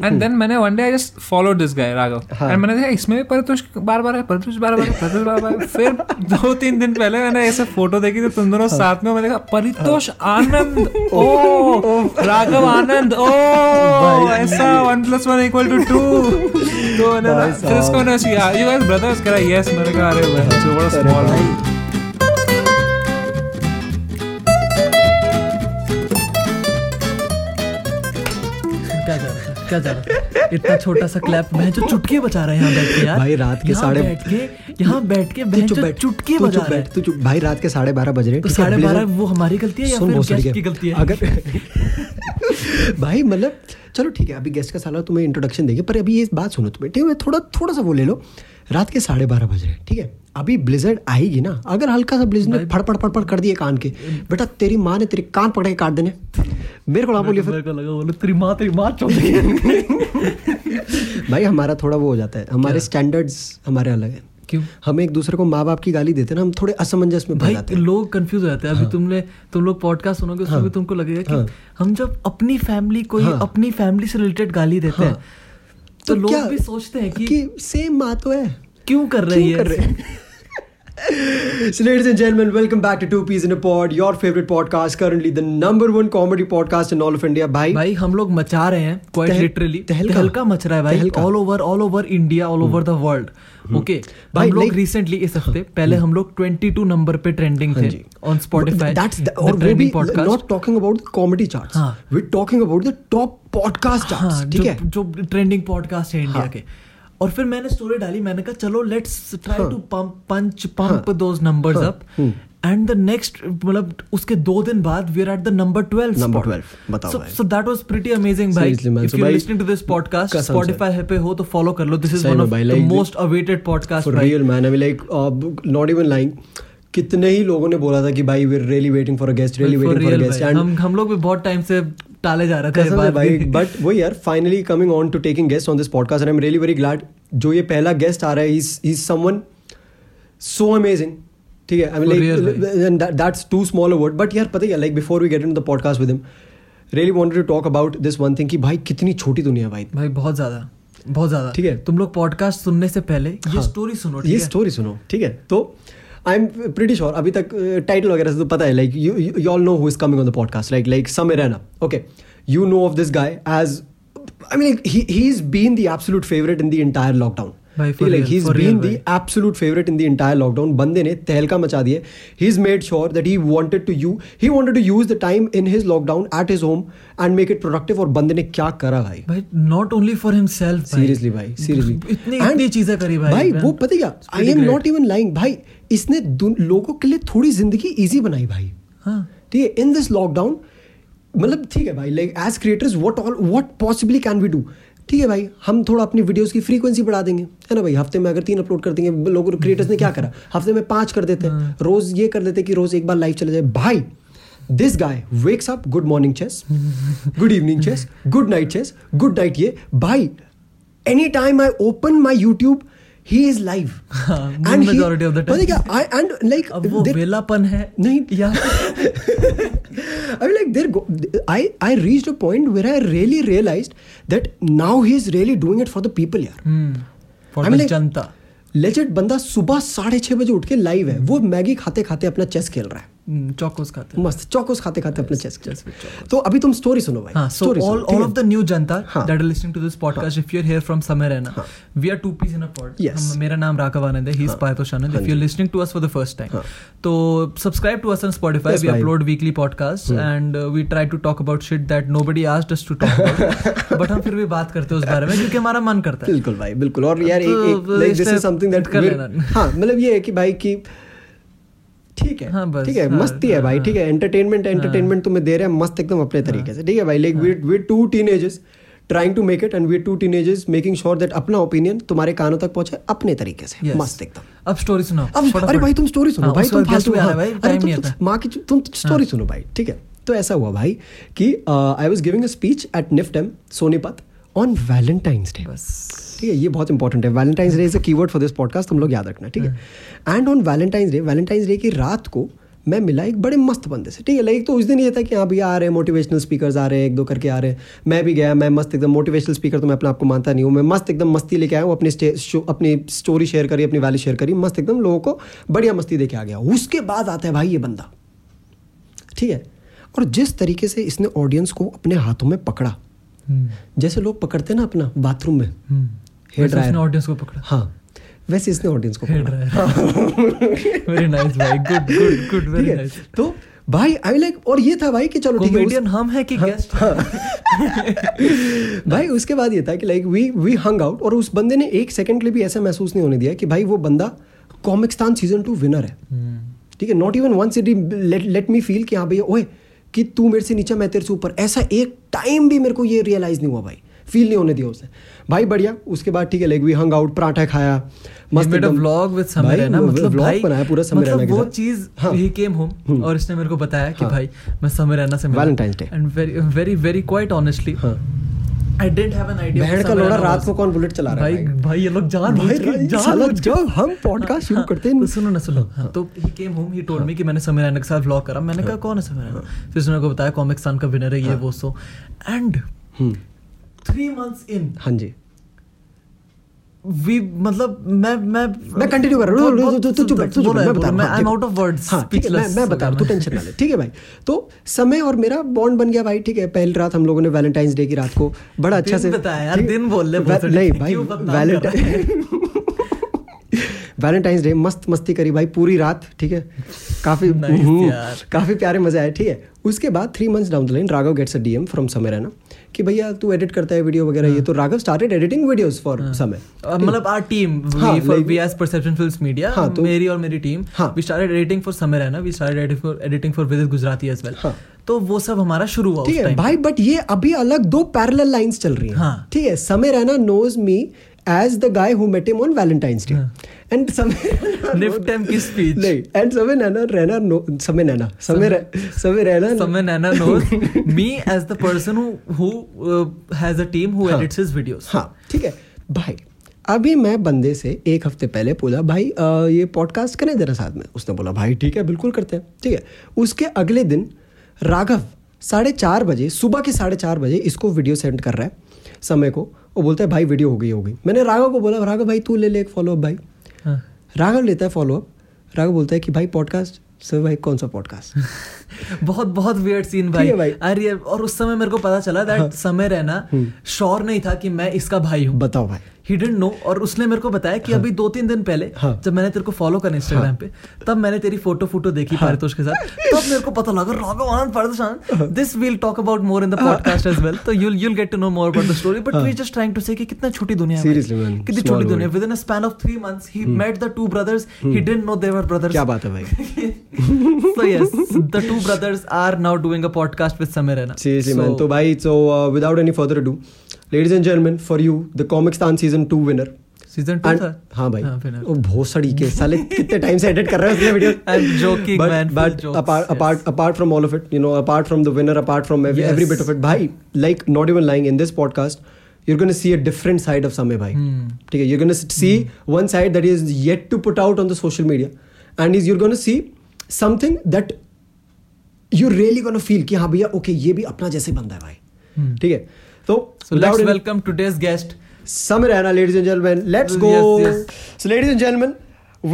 And then मैंने one day I just follow this guy Raghav हाँ। And मैंने देखा इसमें भी परितोष बार बार है परितोष बार बार है परितोष बार बार है. फिर दो तीन दिन पहले मैंने ऐसे फ़ोटो देखी थी तुम हाँ। दोनों साथ में मैंने देखा परितोष आनंद ओ राघव आनंद ओ ऐसा one plus one equal to two तो मैंने फिर इसको मैंने यू गाइस ब्रदर्स करा यस मैंने कहा अरे भाई। so क्या जा रहा है? इतना छोटा सा क्लैप मैं जो चुटकी बचा रहे हैं बैठ के यार। भाई, रात के साढ़े- बैठ के यहाँ बैठ के बैठ बैठ। चुटकी बचा बजा रहे तू चुप। भाई रात के साढ़े बारह बज रहे हैं। तो साढ़े बारह वो हमारी गलती है या फिर गेस्ट की गलती है? अगर भाई मतलब चलो ठीक है अभी गेस्ट का साला तुम्हें इंट्रोडक्शन देंगे पर अभी ये बात सुनो तुम्हें ठीक है थोड़ा थोड़ा सा वो ले लो। रात के साढ़े बारह बज रहे हैं ठीक है? अभी ब्लिजर्ड आएगी ना अगर हल्का सा ब्लिजर्ड ने फड़ फड़ फड़ फड़ कर दिए कान के बेटा तेरी माँ ने तेरे कान पकड़ के काट देने। मेरे को ना बोलिए फिर। लगा बोलो तेरी माँ तेरी माँ भाई हमारा थोड़ा वो हो जाता है हमारे स्टैंडर्ड्स हमारे अलग हैं। क्यों? हम एक दूसरे को माँ बाप की गाली देते हैं ना हम थोड़े असमंजस में भाई जाते हैं। लोग कंफ्यूज हो जाते हैं। अभी हाँ। तुमने तुम लोग पॉडकास्ट सुनोगे उसमें भी तुमको लगेगा कि हाँ। हम जब अपनी फैमिली को हाँ। अपनी फैमिली से रिलेटेड गाली देते हैं तो लोग भी सोचते हैं कि कि सेम माँ तो है। क्यों कर रही हैं? So, ladies and gentlemen, welcome back to Two Peas in a Pod, your favorite podcast, currently the number one comedy podcast in all of India. भाई भाई हम लोग मचा रहे हैं क्वाइट तहल- लिटरली तहलका। तहलका मच रहा है भाई। All over all over India all over the world okay भाई, हम लोग like- रिसेंटली इस हफ़्ते पहले हम लोग 22 नंबर पे ट्रेंडिंग थे ऑन स्पॉटिफाई That's the, और वो भी not talking about the comedy charts. हाँ। We're talking about the top podcast charts. हाँ, ठीक है जो ट्रेंडिंग पॉडकास्ट है इंडिया हाँ। के और फिर मैंने स्टोरी डाली मैंने कहा चलो let's try to punch pump numbers up and the next मतलब उसके दो दिन बाद we are at the number twelve so that was pretty amazing to this podcast Spotify पे हो तो फॉलो कर लो। This is most awaited podcast real man like not even like कितने ही लोगों ने बोला था कि भाई we are really waiting for a guest really waiting for a guest हम लोग भी बहुत टाइम से टाले जा रहे थे बात भाई बट वही यार finally coming on to taking guest on this podcast I am really very glad जो ये पहला गेस्ट आ रहा है he is someone so amazing ठीक है? I mean like that's too small a word but यार पता है like before we get into the podcast with him really wanted to talk about this one thing कि भाई कितनी छोटी दुनिया भाई। भाई बहुत ज़्यादा बहुत ज़्यादा। ठीक है। तुम लोग पॉडकास्ट सुनने से पहले ये हाँ। स्टोरी सुनो ये स्टोरी सुनो ठीक है? तो आई एम प्रीटी श्योर अभी तक टाइटल वगैरह से तो पता है like you you all know who is coming on the podcast like like Sameer Raina okay you know of this guy as I mean he is been the absolute favourite in the entire lockdown like he is been the absolute favourite in the lockdown बंदे ने तहलका मचा दिए he is made sure that he wanted to you he wanted to use the time in his lockdown at his home and make it productive और बंदे ने क्या करा भाई? भाई not only for himself seriously भाई सीरियसली इतनी इतनी चीज़ें करी भाई भाई वो पता क्या? I am not even lying भाई इसने लोगों के लिए थोड़ी ज़िंदगी ईजी बनाई भाई। हाँ। ठीक है इन दिस लॉकडाउन मतलब ठीक है भाई like as creators what all what possibly can we do ठीक है भाई हम थोड़ा अपनी वीडियोस की फ्रीक्वेंसी बढ़ा देंगे। है ना भाई हफ़्ते में अगर तीन अपलोड कर देंगे लोगों क्रिएटर्स ने क्या करा? हफ़्ते में पाँच कर देते हैं। रोज ये कर देते कि रोज एक बार लाइव चले जाए। भाई this guy wakes up good morning chess good evening chess good night chess good night ये। भाई any time I open my YouTube he is live हाँ, majority of the time. क्या आई एंड लाइक अब वो वेलापन है नहीं या I mean, like there. Go, I I reached a point where I really realized that now he is really doing it for the people यार. For the janta legend बंदा सुबह साढ़े छह बजे उठ के लाइव है वो मैगी खाते खाते अपना चेस खेल रहा है चौकोस खाते हैं। मस्त चौकोस खाते खाते अपना चेस. तो अभी तुम स्टोरी सुनो भाई हाँ, है? जनता हाँ. है हाँ. Yes. हम- मेरा नाम राघव आनंद है, हाँ. तो uh, फिर भी बात करते हैं उस बारे में क्योंकि हमारा मन करता है. बिल्कुल भाई बिल्कुल और यार एक तो एक लाइक इस this is type something that कर लेना। हाँ मतलब ये है कि भाई कि ठीक है हाँ, बस, ठीक है हाँ, मस्ती हाँ, है भाई हाँ। ठीक है। एंटरटेनमेंट एंटरटेनमेंट तुम्हें दे रहे हैं मस्त एकदम अपने तरीके से ठीक है भाई like we we two teenagers trying to make it and we two teenagers making sure that अपना ओपिनियन तुम्हारे कानों तक पहुँचे अपने तरीके से Yes. मस्त एकदम। अब स्टोरी सुनाओ अब अरे भाई तुम स्टोरी सुनो हाँ, भाई तुम फालतू हाँ, अरे तुम माँ की तुम स्टोरी सुनो भाई ठीक है तो ऐसा हुआ भाई कि I was giving a speech at NIFTEM Sonipat on Valentine's Day बस। ठीक है ये बहुत इंपॉर्टेंट है। Valentine's Day is a keyword for this podcast तुम लोग याद रखना ठीक है? And on Valentine's Day Valentine's Day की रात को मैं मिला एक बड़े मस्त बंदे से ठीक है? लाइक तो उस दिन ये था कि हाँ भैया आ रहे हैं मोटिवेशनल स्पीकर्स आ रहे हैं एक दो करके आ रहे हैं। मैं भी गया मैं मस्त एकदम मोटिवेशनल स्पीकर तो मैं अपने आपको मानता नहीं हूँ। मैं मस्त एकदम मस्ती लेके आया हूँ अपनी अपनी स्टोरी शेयर करी अपनी वैली शेयर करी मस्त एकदम लोगों को बढ़िया मस्ती देके आ गया। उसके बाद आता है भाई ये बंदा ठीक है? और जिस तरीके से इसने ऑडियंस को अपने हाथों में पकड़ा जैसे लोग पकड़ते ना अपना बाथरूम में हेयर ड्रायर ऑडियंस को पकड़ा। हाँ वैसे इसने ऑडियंस को पकड़ा। वेरी नाइस भाई good good good very nice तो भाई आई लाइक और ये था भाई कि चलो ठीक है कॉमेडियन हम है कि गेस्ट उस- भाई उसके बाद ये था कि like we we hung out और उस बंदे ने एक सेकंड के लिए भी ऐसा महसूस नहीं होने दिया कि भाई वो बंदा कॉमिकस्तान सीज़न टू विनर है। हम्म। ठीक है not even one city let let me feel कि हाँ भैया ओए कि तू मेरे से नीचे मैं तेरे से ऊपर। ऐसा एक टाइम भी मेरे को ये रियलाइज़ नहीं हुआ भाई। फील नहीं होने दिया उसने भाई बढ़िया उसके बाद ठीक है like we hung out paratha खाया मस्त एकदम- व्लॉग विद समीर है ना? मतलब भाई बनाया पूरा समीर रैना मतलब वो चीज़ हाँ। ही केम होम और इसने मेरे को बताया कि भाई मैं समीर रैना से Valentine's Day। And very very very quite honestly हाँ। I didn't have an idea बहन का लोड़ा रात को कौन बुलेट चला रहा है भाई भाई? ये लोग जान भाई, साला जब हम podcast शुरू करते हैं- तो सुनो ना सुनो। हाँ, तो he came home he. Told me कि मैंने समीर रैना के साथ व्लॉग करा। मैंने कहा कौन है समीर रैना फिर उसने को बताया कॉमिक सन का विनर है ये वो so and three months in हाँ जी। वी मतलब मैं मैं मैं कंटिन्यू कर रहा हूँ। तू- चुप बैठ तू मैं बता मैं I am out of words हाँ ठीक है मैं मैं बता रहा हूँ तू टेंशन ना ले ठीक है भाई? तो समय और मेरा बॉन्ड बन गया भाई ठीक है पहली रात हम लोगों ने वैलेंटाइंस डे की रात को बड़ा अच्छा से बताया यार, दिन बोल ले, नहीं भाई वैलेंटाइन वैलेंटाइंस डे मस्त मस्ती करी भाई पूरी रात ठीक है? काफ़ी हम्म। काफ़ी प्यारे मज़े आए ठीक है? उसके बाद three months down the line Raghav gets a DM from Samay ना? कि भैया तू एडिट करता है वीडियो वगैरह ये तो Raghav started editing videos for Samay. मतलब आर टीम हाँ, we as perception films media हाँ, मेरी और मेरी टीम हाँ। We started editing for Samay है ना we started editing for editing for Vidit Gujrati as well हाँ। तो वो सब हमारा शुरू हुआ ठीक है भाई बट ये अभी अलग दो पैरेलल लाइंस चल रही हैं। हाँ। ठीक है Samay Raina knows me as the guy who met him on Valentine's day and Samay NIFTEM की स्पीच नहीं एंड समय नैना रैना नो समय नैना समय समय रैना समय नैना the person who who uh, has a team who हाँ। edits his हाँ ठीक है। भाई अभी मैं बंदे से एक हफ़्ते पहले बोला भाई अ, ये पॉडकास्ट करें जरा साथ में? उसने बोला भाई ठीक है बिल्कुल करते हैं ठीक है। उसके अगले दिन राघव साढ़े चार बजे सुबह के साढ़े चार बजे इसको वीडियो सेंड कर रहा है समय को। वो बोलता है भाई वीडियो हो गई हो गई। मैंने राघव को बोला राघव भाई तू ले ले एक फॉलोअप भाई। हाँ। राघव लेता है फॉलोअप राघव बोलता है कि भाई पॉडकास्ट सर भाई कौन सा पॉडकास्ट बहुत बहुत वियर्ड सीन भाई है भाई। हाँ। अरे और उस समय मेरे को पता चला दैट समय रहना श्योर नहीं था कि मैं इसका भाई हूँ। बताओ भाई। ही डेंट नो और उसने मेरे को बताया कि हाँ, अभी दो तीन दिन पहले हाँ, जब मैंने तेरे को फॉलो करा इंस्टाग्राम हाँ, पे तब मैंने तेरी फ़ोटो फ़ोटो देखी हाँ, पारितोष के साथ। तब मेरे को पता लगा Raghav Anand परदेशान this will talk about more in the podcast as well तो you will get to know more about the story but we just trying to say कितना छोटी दुनिया कितनी छोटी दुनिया within span of 3 months he met the two brothers he didn't know they brothers क्या बात है भाई। So yes the two brothers are now doing a podcast with Samay Raina seriously man तो भाई so without any further ado ladies and gentlemen for you the Comicstaan season two winner season two था हाँ भाई। वो बहुत सड़ी के साले कितने टाइम से एडिट कर रहे हैं उसने video joking man but apart apart from all of it you know apart from the winner apart from every bit of it भाई like not even lying in this podcast you gonna see a different side of Samay भाई। ठीक है you gonna see one side that is yet to put out on the social media and is you gonna see something that you really gonna feel कि हाँ भैया okay ये भी अपना जैसे बंदा है भाई। ठीक है तो so without let's any- welcome today's guest. Samir Rana, ladies and gentlemen. Let's go. Yes, So, ladies and gentlemen,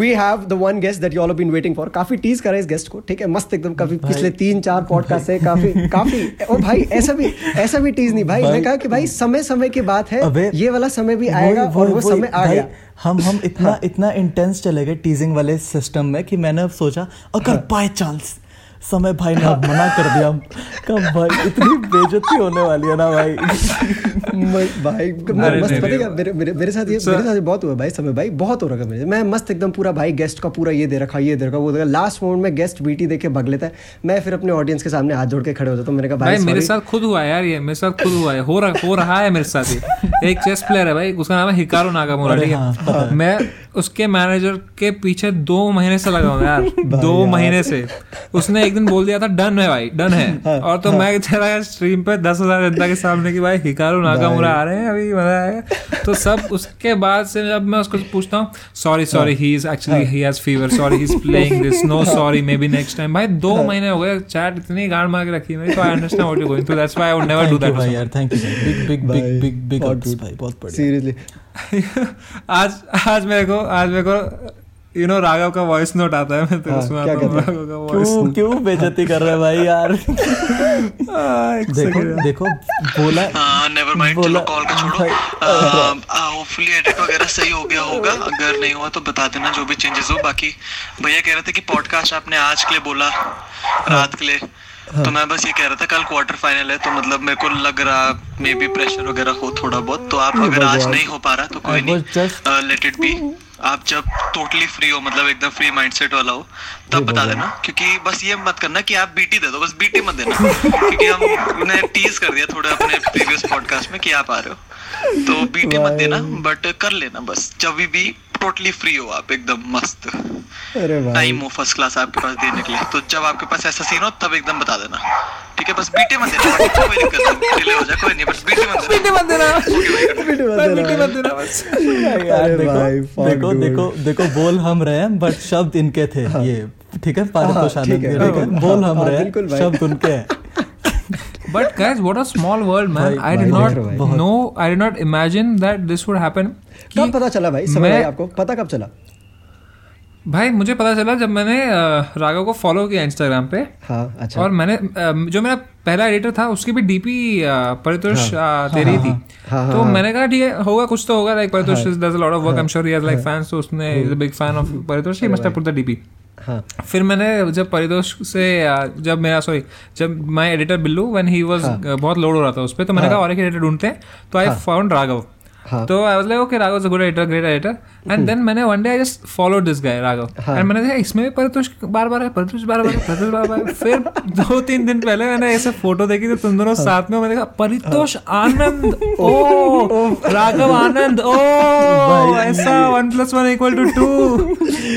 we have the one guest that you all have been waiting for. काफ़ी tease करा इस guest को ठीक है? मस्त एकदम काफ़ी पिछले तीन चार पॉडकास्ट से काफ़ी काफ़ी। ओ भाई ऐसा भी ऐसा भी टीज नहीं। भाई, मैं कहा कि भाई समय समय की बात है ये वाला समय भी आएगा और वही- वो समय आ गया। हम हम इतना इतना इंटेंस चले गए टीजिंग वाले सिस्टम में कि मैंने अब सोचा अगर हाँ। बाय चांस समय भाई ने मना कर दिया। कब भाई? इतनी बेइज्जती होने वाली है ना भाई? भाई मस्त पता है क्या? मेरे मेरे मेरे साथ ये मेरे साथ बहुत हुआ भाई समय भाई बहुत हो रखा मेरे मैं मस्त एकदम पूरा भाई गेस्ट का पूरा ये दे रखा ये दे रखा वो दे रखा। लास्ट मोमेंट में गेस्ट बीटी देके भग लेता है। मैं फिर अपने ऑडियंस के सामने हाथ जोड़ के खड़े हो जाता हूँ मैंने कहा भाई मेरे साथ खुद हुआ है यार ये मेरे साथ खुद हुआ है। हो रहा हो रहा है मेरे साथ ये। एक चेस प्लेयर है भाई उसका नाम है हिकारो नागामोरा ठीक हाँ, है। मैं उसके मैनेजर के पीछे दो महीने से लगा हूँ यार। दो महीने से। उसने एक दिन बोल दिया था डन है भाई डन है। और तो मैं चला स्ट्रीम पे दस हज़ार जनता के सामने की भाई हिकारू नाकामुरा आ रहे हैं अभी मज़ा आएगा तो सब उसके बाद से जब मैं उसको पूछता हूँ sorry sorry he. Is actually he. Has fever sorry he is playing this no sorry maybe next time भाई दो महीने हो गए चैट इतनी गाड़ मार के रखी मेरी तो I understand what you going through that's why I would never do you भाई दैट यार thank you big big big big big बहुत बढ़िया। सीरियसली आज आज मेरे को आज मेरे को यू नो राघव का वॉइस नोट आता है मैं तेरे हाँ, कहता राघव का वॉइस क्यों क्यों बेइज्जती कर रहे हैं भाई यार? देखो देखो बोला नेवर माइंड चलो कॉल का छोड़ो। होपफुली एडिट वगैरह सही हो गया होगा। अगर नहीं हुआ तो बता देना जो भी चेंजेस हो। बाकी भैया कह रहे थे कि पॉडकास्ट आपने आज के लिए बोला रात के लिए। तो मैं बस ये कह रहा था कल क्वार्टर फाइनल है तो मतलब मेरे को लग रहा मे बी प्रेशर वगैरह हो थोड़ा बहुत। तो आप अगर आज नहीं हो पा रहा तो कोई नहीं। लेट इट बी आप जब टोटली फ्री हो मतलब एकदम फ्री माइंडसेट वाला हो तब बता देना क्योंकि बस ये मत करना कि आप बीटी दे दो बस बीटी मत देना। क्योंकि हम ने टीज कर दिया थोड़ा अपने प्रीवियस पॉडकास्ट में कि आप आ रहे हो। तो बीटी मत देना बट कर लेना बस। जब भी टोटली फ्री हो आप एकदम मस्त। अरे भाई। टाइम हो फ़र्स्ट क्लास आपके पास देने के लिए। तो जब आपके पास ऐसा सीन हो तब एकदम बता देना। ठीक है बस बीटे मत देना कोई दिक्कत नहीं। डिले हो जाए कोई नहीं बस बीटे मत देना। मत देना। बीटी मत देना। बस यार देखो देखो देखो देखो बोल हम रहे हैं बट शब्द इनके थे ये ठीक है पारितोष हाँ, आनंद ठीक है, है? हाँ, बोल हम हाँ, रहे हैं शब्द उनके हैं। But guys, what a small world, man. भाई, I did भाई, not भाई। know, I did not imagine that this would happen. कब पता चला भाई? समय मैं- भाई आपको पता कब चला? भाई मुझे पता चला जब मैंने राघव को फॉलो किया इंस्टाग्राम पे। हाँ अच्छा। और मैंने जो मेरा पहला एडिटर था उसकी भी डीपी परितोष अ, तेरी थी। हाँ, हाँ, तो हाँ। मैंने कहा ठीक है होगा कुछ तो होगा. Like Paritosh does a lot of work I am sure he has like fans तो उसने is a big fan of Paritosh. He must have put the DP हाँ। फिर मैंने जब परिदोष से जब मेरा सॉरी जब my editor Billu when he. Was बहुत लोड हो रहा था उस पर तो मैंने कहा और एक एडिटर ढूंढते हैं। तो आई फाउंड राघव हाँ। तो I was like okay Raghav is a good editor great editor and then मैंने one day I just follow this guy Raghav and मैंने देखा इसमें भी परितोष बार बार है परितोष बार बार है परितोष बार बार है। फिर दो तीन दिन पहले मैंने ऐसे फ़ोटो देखी तो तुम दोनों साथ में मैंने देखा परितोष आनंद ओ राघव आनंद ओ ऐसा one plus one equal to two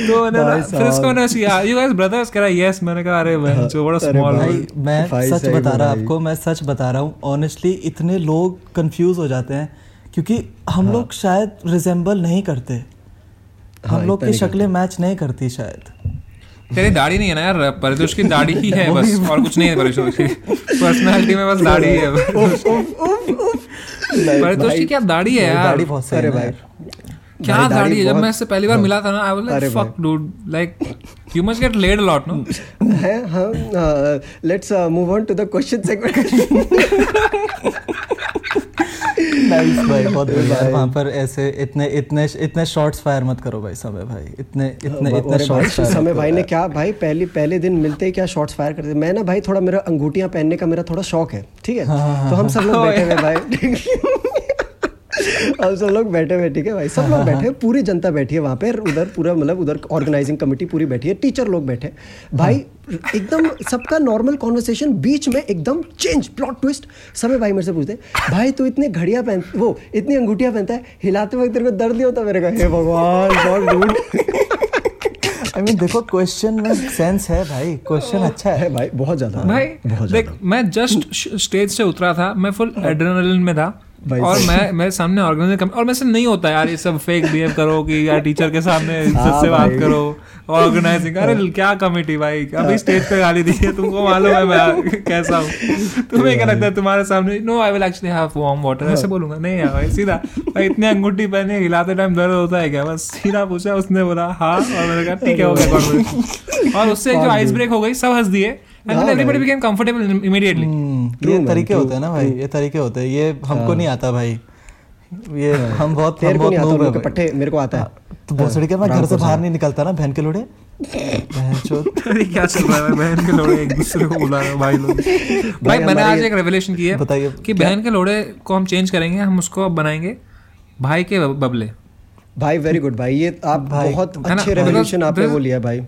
तो मैंने भाई फिर इसको मैंने यू गाइस ब्रदर्स कह रहा यस मैंने कहा अरे बहन जो बड़ा स्मॉल भाई। भाई मैं सच बता रहा आपको मैं सच बता रहा हूँ ऑनेस्टली इतने लोग कंफ्यूज हो जाते हैं। क्योंकि हम हाँ। लोग शायद रिजेंबल नहीं करते। हाँ, हम लोग की शक्लें मैच नहीं करती शायद। तेरी दाढ़ी नहीं है ना यार परितोष की दाढ़ी ही है बस और कुछ नहीं है परितोष की। पर्सनालिटी में बस दाढ़ी है। परितोष की क्या दाढ़ी है यार? दाढ़ी बहुत है ना भाई क्या दाढ़ी है? जब मैं इससे पहली बार मिला था ना I was like fuck dude like you must get laid a lot no है हाँ let's move on to the question segment nice भाई बहुत बढ़िया। वहाँ पर ऐसे इतने इतने इतने शॉट्स फायर मत करो भाई समय भाई। इतने इतने इतने शॉट्स समय भाई ने क्या भाई पहले पहले दिन मिलते ही क्या शॉट्स फायर करते मैं ना भाई थोड़ा मेरा अंगूठियाँ पहनने का मेरा थोड़ा शौक है ठीक है? तो हम सब लोग बैठे हुए भाई। हम सब लोग बैठे हुए ठीक है भाई? सब लोग बैठे पूरी जनता बैठी है वहाँ पे उधर पूरा मतलब उधर ऑर्गेनाइजिंग कमेटी पूरी बैठी है टीचर लोग बैठे भाई एकदम सबका नॉर्मल कॉन्वर्सेशन बीच में एकदम चेंज प्लॉट ट्विस्ट समय भाई मेरे से पूछते भाई तू इतने घड़ियाँ पहन वो इतनी अंगूठियाँ पहनता है हिलाते वक्त तेरे को दर्द नहीं होता मेरे को? हे भगवान आई मीन देखो क्वेश्चन में सेंस है भाई क्वेश्चन अच्छा है। भाई बहुत ज़्यादा भाई बहुत देख ज़्यादा। मैं जस्ट स्टेज से उतरा था मैं फुल एड्रेनलिन में था। और। मैं मेरे सामने ऑर्गेनाइज और मेरे से नहीं होता यार ये सब फेक बिहेव करो कि यार टीचर के सामने इज़्ज़त हाँ से बात करो ऑर्गेनाइजिंग अरे क्या कमेटी भाई अभी स्टेज पे गाली दी है तुमको मालूम है मैं कैसा हूँ। तुम्हें क्या लगता है तुम्हारे सामने? No I will actually have warm water ऐसे बोलूँगा नहीं यार भाई सीधा भाई इतने अंगूठी पहने हिलाते टाइम दर्द होता है क्या? बस सीधा पूछा उसने बोला हाँ और मैंने कहा ठीक है हो गया और उससे जो आइस ब्रेक हो गई सब हंस दिए। एंड हाँ एवरीबॉडी भाई। बिकेम कंफर्टेबल इमीडिएटली हम्म, ये तरीके होते हैं ना भाई ये तरीके होते हैं। ये हमको नहीं आता भाई। ये हम बहुत हम बहुत है पट्टे मेरे को आता है। तो भोसड़ी के मैं घर से बाहर नहीं निकलता ना बहन के लोड़े? क्या चल रहा है बहन के लोड़े एक दूसरे को बुला रहे हैं भाई लोग। भाई मैंने आज एक रेवलेशन की है बताइए, कि बहन के लोड़े को हम चेंज करेंगे हम उसको अब बनाएँगे भाई के बबले। भाई वेरी गुड भाई। ये आप भाई, बहुत अच्छे रेवोल्यूशन आपने वो लिया भाई।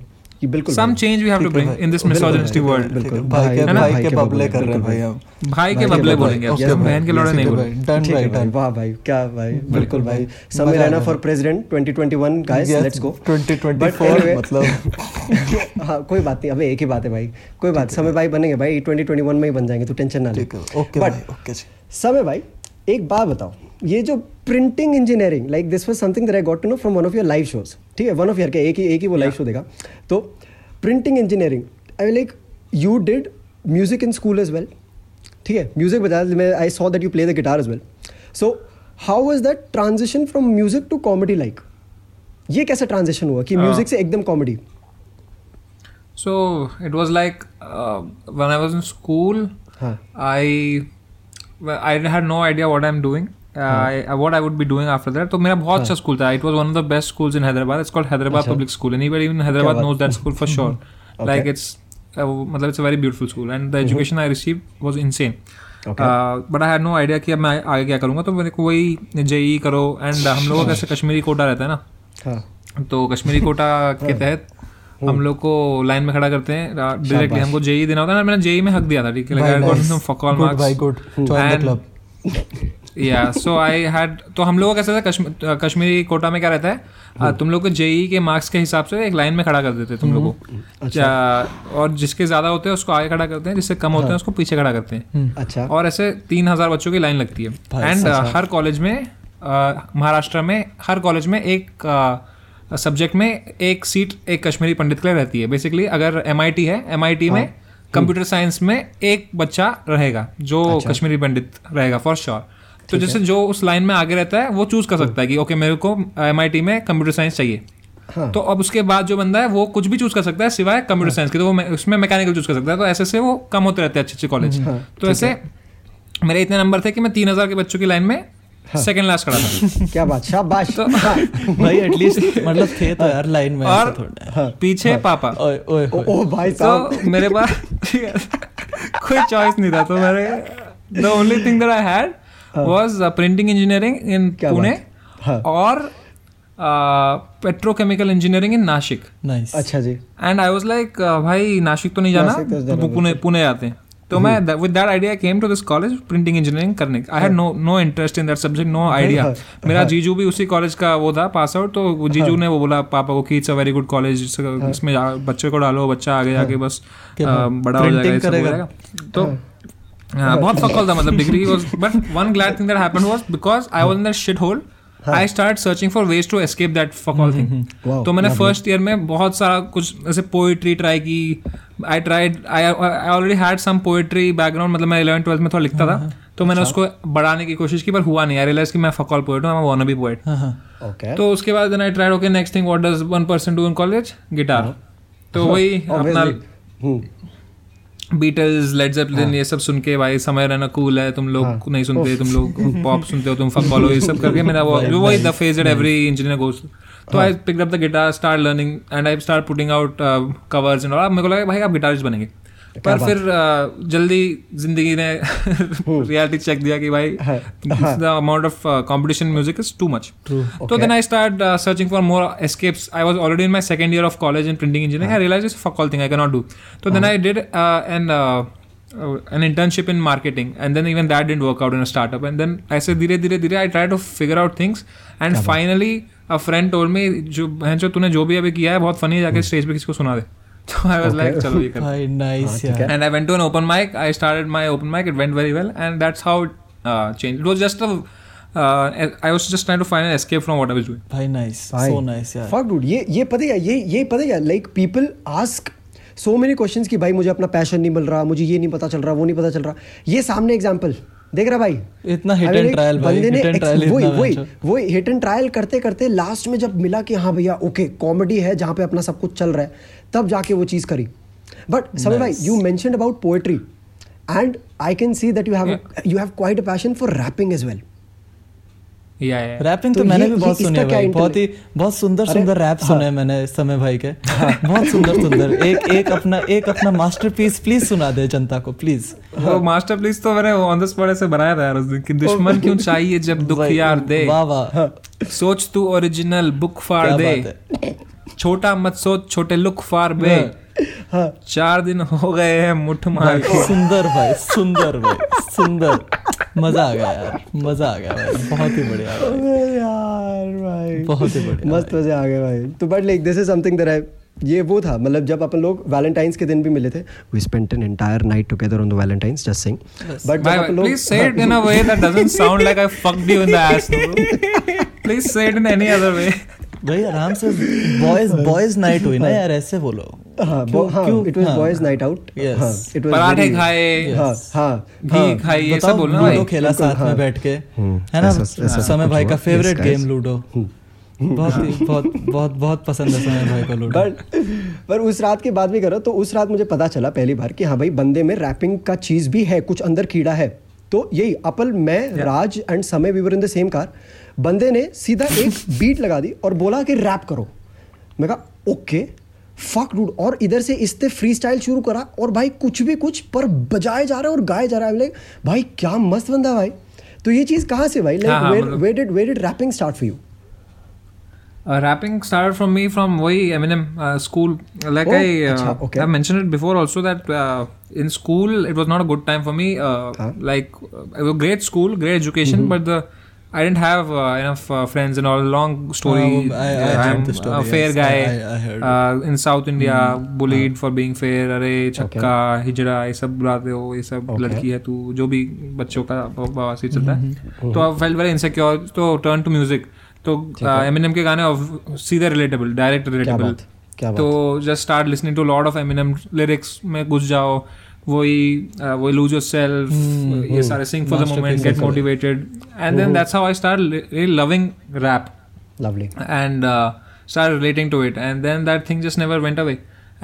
ये बिल्कुल some change we have to bring in this misogynistic world बिल्कुल भाई के भाई के के बबले कर रहे हैं भाई। हम भाई के बबले बोलेंगे अब तो। बहन के लौड़े नहीं बोलेंगे है भाई done वाह भाई क्या भाई। बिल्कुल भाई Samay Raina for president 2021 guys let's go 2024 मतलब। हाँ कोई बात नहीं अबे एक ही बात है भाई कोई बात समय भाई। बनेंगे भाई 2021 में ही बन जाएँगे तू टेंशन ना ले। ओके भाई ओके जी। समय भाई एक बात बताओ ये जो printing engineering like this was something that I got to know from one of your live shows ठीक है? वन ऑफ़ योर के एक ही एक ही वो लाइव शो देखा। तो printing engineering I like you did music in school as well ठीक है? म्यूज़िक बजाया मैं I saw that you play the guitar as well so how is that transition from music to comedy like ये कैसा transition हुआ कि music से एकदम comedy so it was like uh, when I was in school, I have no idea what I am doing what I would भी doing after that तो मेरा बहुत hmm. अच्छा स्कूल था. It was one of the best schools in Hyderabad it's called Hyderabad public school anybody in Hyderabad knows that school for sure like it's मतलब it's a very beautiful school and the education I receive was in same but I have no idea कि अब मैं आगे क्या करूँगा. तो मेरे को वही जेई करो. एंड हम लोगों का कश्मीरी कोटा रहता है ना? हाँ। तो कश्मीरी कोटा के हाँ। तहत हम लोग को लाइन में खड़ा करते हैं डायरेक्टली हमको जेई देना होता है ना मैंने जेई में हक दिया था ठीक है? Some fuck all Good, marks. भाई, good. Join the And- club. या सो आई हैड तो हम लोगों का कैसा था कश्मीरी कोटा में क्या रहता है? आ, तुम लोग को जेई के मार्क्स के हिसाब से एक लाइन में खड़ा कर देते हैं तुम लोग को। जा- और जिसके ज़्यादा होते हैं उसको आगे खड़ा करते हैं जिससे कम होते हैं उसको पीछे खड़ा करते हैं। अच्छा। और ऐसे तीन हज़ार बच्चों की लाइन लगती है। एंड हर कॉलेज में महाराष्ट्र में हर कॉलेज में एक सब्जेक्ट में एक सीट एक कश्मीरी पंडित के लिए रहती है। बेसिकली अगर एमआईटी है एमआईटी में कंप्यूटर साइंस में एक बच्चा रहेगा जो कश्मीरी पंडित रहेगा फॉर श्योर तो जैसे जो उस लाइन में आगे रहता है वो चूज़ कर सकता है कि ओके मेरे को एमआईटी में कंप्यूटर साइंस चाहिए। हाँ। तो अब उसके बाद जो बंदा है वो कुछ भी चूज़ कर सकता है सिवाय कंप्यूटर साइंस के। तो वो उसमें मैकेनिकल चूज़ कर सकता है। तो ऐसे से वो कम होते रहते हैं अच्छे अच्छे कॉलेज तो ऐसे मेरे इतने नंबर थे कि मैं तीन हज़ार के बच्चों की लाइन में सेकंड लास्ट खड़ा था। क्या बात शाबाश। तो भाई एटलीस्ट मतलब थे तो यार लाइन में और थोड़ा। पीछे पापा। ओए ओए ओ, भाई साहब। तो मेरे पास कोई चॉइस नहीं था तो मेरे the only thing that I had was printing engineering in Pune हाँ। और petrochemical engineering in Nashik nice अच्छा जी। एंड आई वाज लाइक भाई नासिक तो नहीं जाना तो तो पुणे पुणे आते हैं। तो मैं with that idea came to this college printing engineering करने I had no no interest in that subject no idea मेरा जीजू भी उसी कॉलेज का वो था पास आउट तो जीजू ने वो बोला पापा को कि it's a very good college इसमें बच्चे को डालो बच्चा आगे जाके बस बड़ा हो। जाएगा तो हाँ, बहुत फकल था मतलब degree was but one glad thing that happened was because I was in that shit hole I start searching for ways to escape that fuck all thing तो मैंने फ़र्स्ट ईयर में बहुत सारा कुछ जैसे पोइट्री ट्राई की I tried I already had some poetry background मतलब मैं इलेवन ट्वेल्थ में थोड़ा लिखता था। तो मैंने उसको बढ़ाने की कोशिश की पर हुआ नहीं। आई रियलाइज़ कि मैं फकॉल पोइट हूँ वाना हाँ हाँ। ओके तो उसके बाद I tried okay next thing what does one person do in college guitar तो वही अपना हम्म। बीटल्स लेड जेपलिन ये सब सुन के भाई समय रहना कूल है तुम लोग हाँ. नहीं सुनते तुम लोग पॉप सुनते हो तुम फक फॉलो ये सब करके मेरा वो वही the phase that every engineer goes तो I pick up the guitar start learning and I start putting out covers and all मेरे को लगा भाई आप गिटारिस्ट बनेंगे। पर फिर जल्दी ज़िंदगी ने रियलिटी चेक दिया कि भाई the amount of competition music is too much तो then I start searching for more escapes I was already in my second year of college in printing engineering I realize it's fuck all thing I can not do तो then I did an an internship in marketing and then even that didn't work out in a startup. And then I said धीरे धीरे धीरे I tried to figure out things. And finally a friend told me जो बहन जो तूने जो भी अभी किया है बहुत फनी है जाके स्टेज पे किसी को सुना दे. तो I was okay. like चलो ये कर भाई नाइस यार and I went to an open mic. I started my open mic. It went very well, and that's how it uh, changed. It was just a. Uh, I was just trying to find an escape from what I was doing. भाई nice भाई, so nice यार fuck dude ये ये पता है ये ये पता है like people ask so many questions कि भाई मुझे अपना पैशन नहीं मिल रहा मुझे ये नहीं पता चल रहा वो नहीं पता चल रहा ये सामने एग्जांपल देख रहा भाई? इतना हिट एंड भाई, बंदे ने वही वही अच्छा। वही हिट एंड ट्रायल करते करते लास्ट में जब मिला कि हाँ भैया ओके कॉमेडी है जहाँ पे अपना सब कुछ चल रहा है तब जाके वो चीज़ करी। बट समय भाई you mention about poetry and I can see that you have you have quite a passion for rapping as well Yeah, yeah. Rapping तो तो मैंने भी बहुत सुनी है भाई। बहुत ही बहुत सुंदर सुंदर रैप हाँ। सुने मैंने इस समय भाई के। बहुत सुंदर सुंदर। एक एक अपना एक अपना मास्टरपीस प्लीज़ सुना दे जनता को प्लीज़ वो मास्टर प्लीज़ तो मैंने ऑन द स्पॉट ऐसे बनाया था यार उस दिन कि दुश्मन क्यों चाहिए जब दुख यार दे? वाह वाह। सोच तू ओरिजिनल बुक फाड़ दे। छोटा मत सोच छोटे लुक फार बे हाँ। चार दिन हो गए हैं मुठ मार के। सुंदर भाई सुंदर भाई सुंदर। मज़ा आ गया यार मज़ा आ गया भाई बहुत ही बढ़िया भाई। यार भाई। बहुत ही बढ़िया मस्त मज़े आ गए भाई। तो but like this is something that I ये वो था मतलब जब अपन लोग वैलेंटाइंस के दिन भी मिले थे we spent an entire night together on the Valentine's just sing but जब अपन लोग please say it in a way that doesn't sound like I fucked you in the ass. no? Please say it in any other way. भाई आराम से boys boys night हुई ना यार ऐसे बोलो हाँ क्यों- हाँ इट वाज हाँ। Boys night out. हाँ इट वाज पराठे खाए हाँ हाँ घी खाई ये सब बोलना लूडो खेला साथ हाँ। में बैठ के। हम्म, है ना? समय भाई का फेवरेट गेम लूडो बहुत बहुत बहुत बहुत पसंद है समय भाई को लूडो बट पर उस रात की बात भी करो तो उस रात मुझे पता चला पहली बार कि हाँ भाई बंदे में रैपिंग का चीज़ भी है कुछ अंदर कीड़ा है। तो यही अपल मैं Raj and Samay we were in the same car बंदे ने सीधा एक बीट लगा दी और बोला कि रैप करो। मैं कहा ओके फक डूड और इधर से इससे फ्री स्टाइल शुरू करा और भाई कुछ भी कुछ पर बजाए जा रहे और गाए जा रहा भाई क्या मस्त बंदा भाई। तो ये चीज़ कहाँ से भाई? Rapping start for you rapping start from me from वही I mean school like I I mention it before also that in school it was not a good time for me like great school great education but the I didn't have uh, enough uh, friends and all. Long story. Uh, I- I the story, a fair yes. guy I- I- heard uh, in South India, hmm. bullied for being fair. अरे छक्का हिजड़ा ये सब बुलाते हो ये सब Okay. लड़की है तू जो भी बच्चों का बवासी चलता है तो आई फेल्ट वेरी इनसिक्योर तो टर्न टू म्यूज़िक तो एमिनेम के गाने of- सीधे रिलेटेबल डायरेक्ट रिलेटेबल तो just start listening to lot of Eminem lyrics में घुस जाओ वही uh, वही लूज योर सेल्फ ये सारे sing for the moment get motivated and then that's how I start really loving rap lovely and uh, started relating to it and then that thing just never went away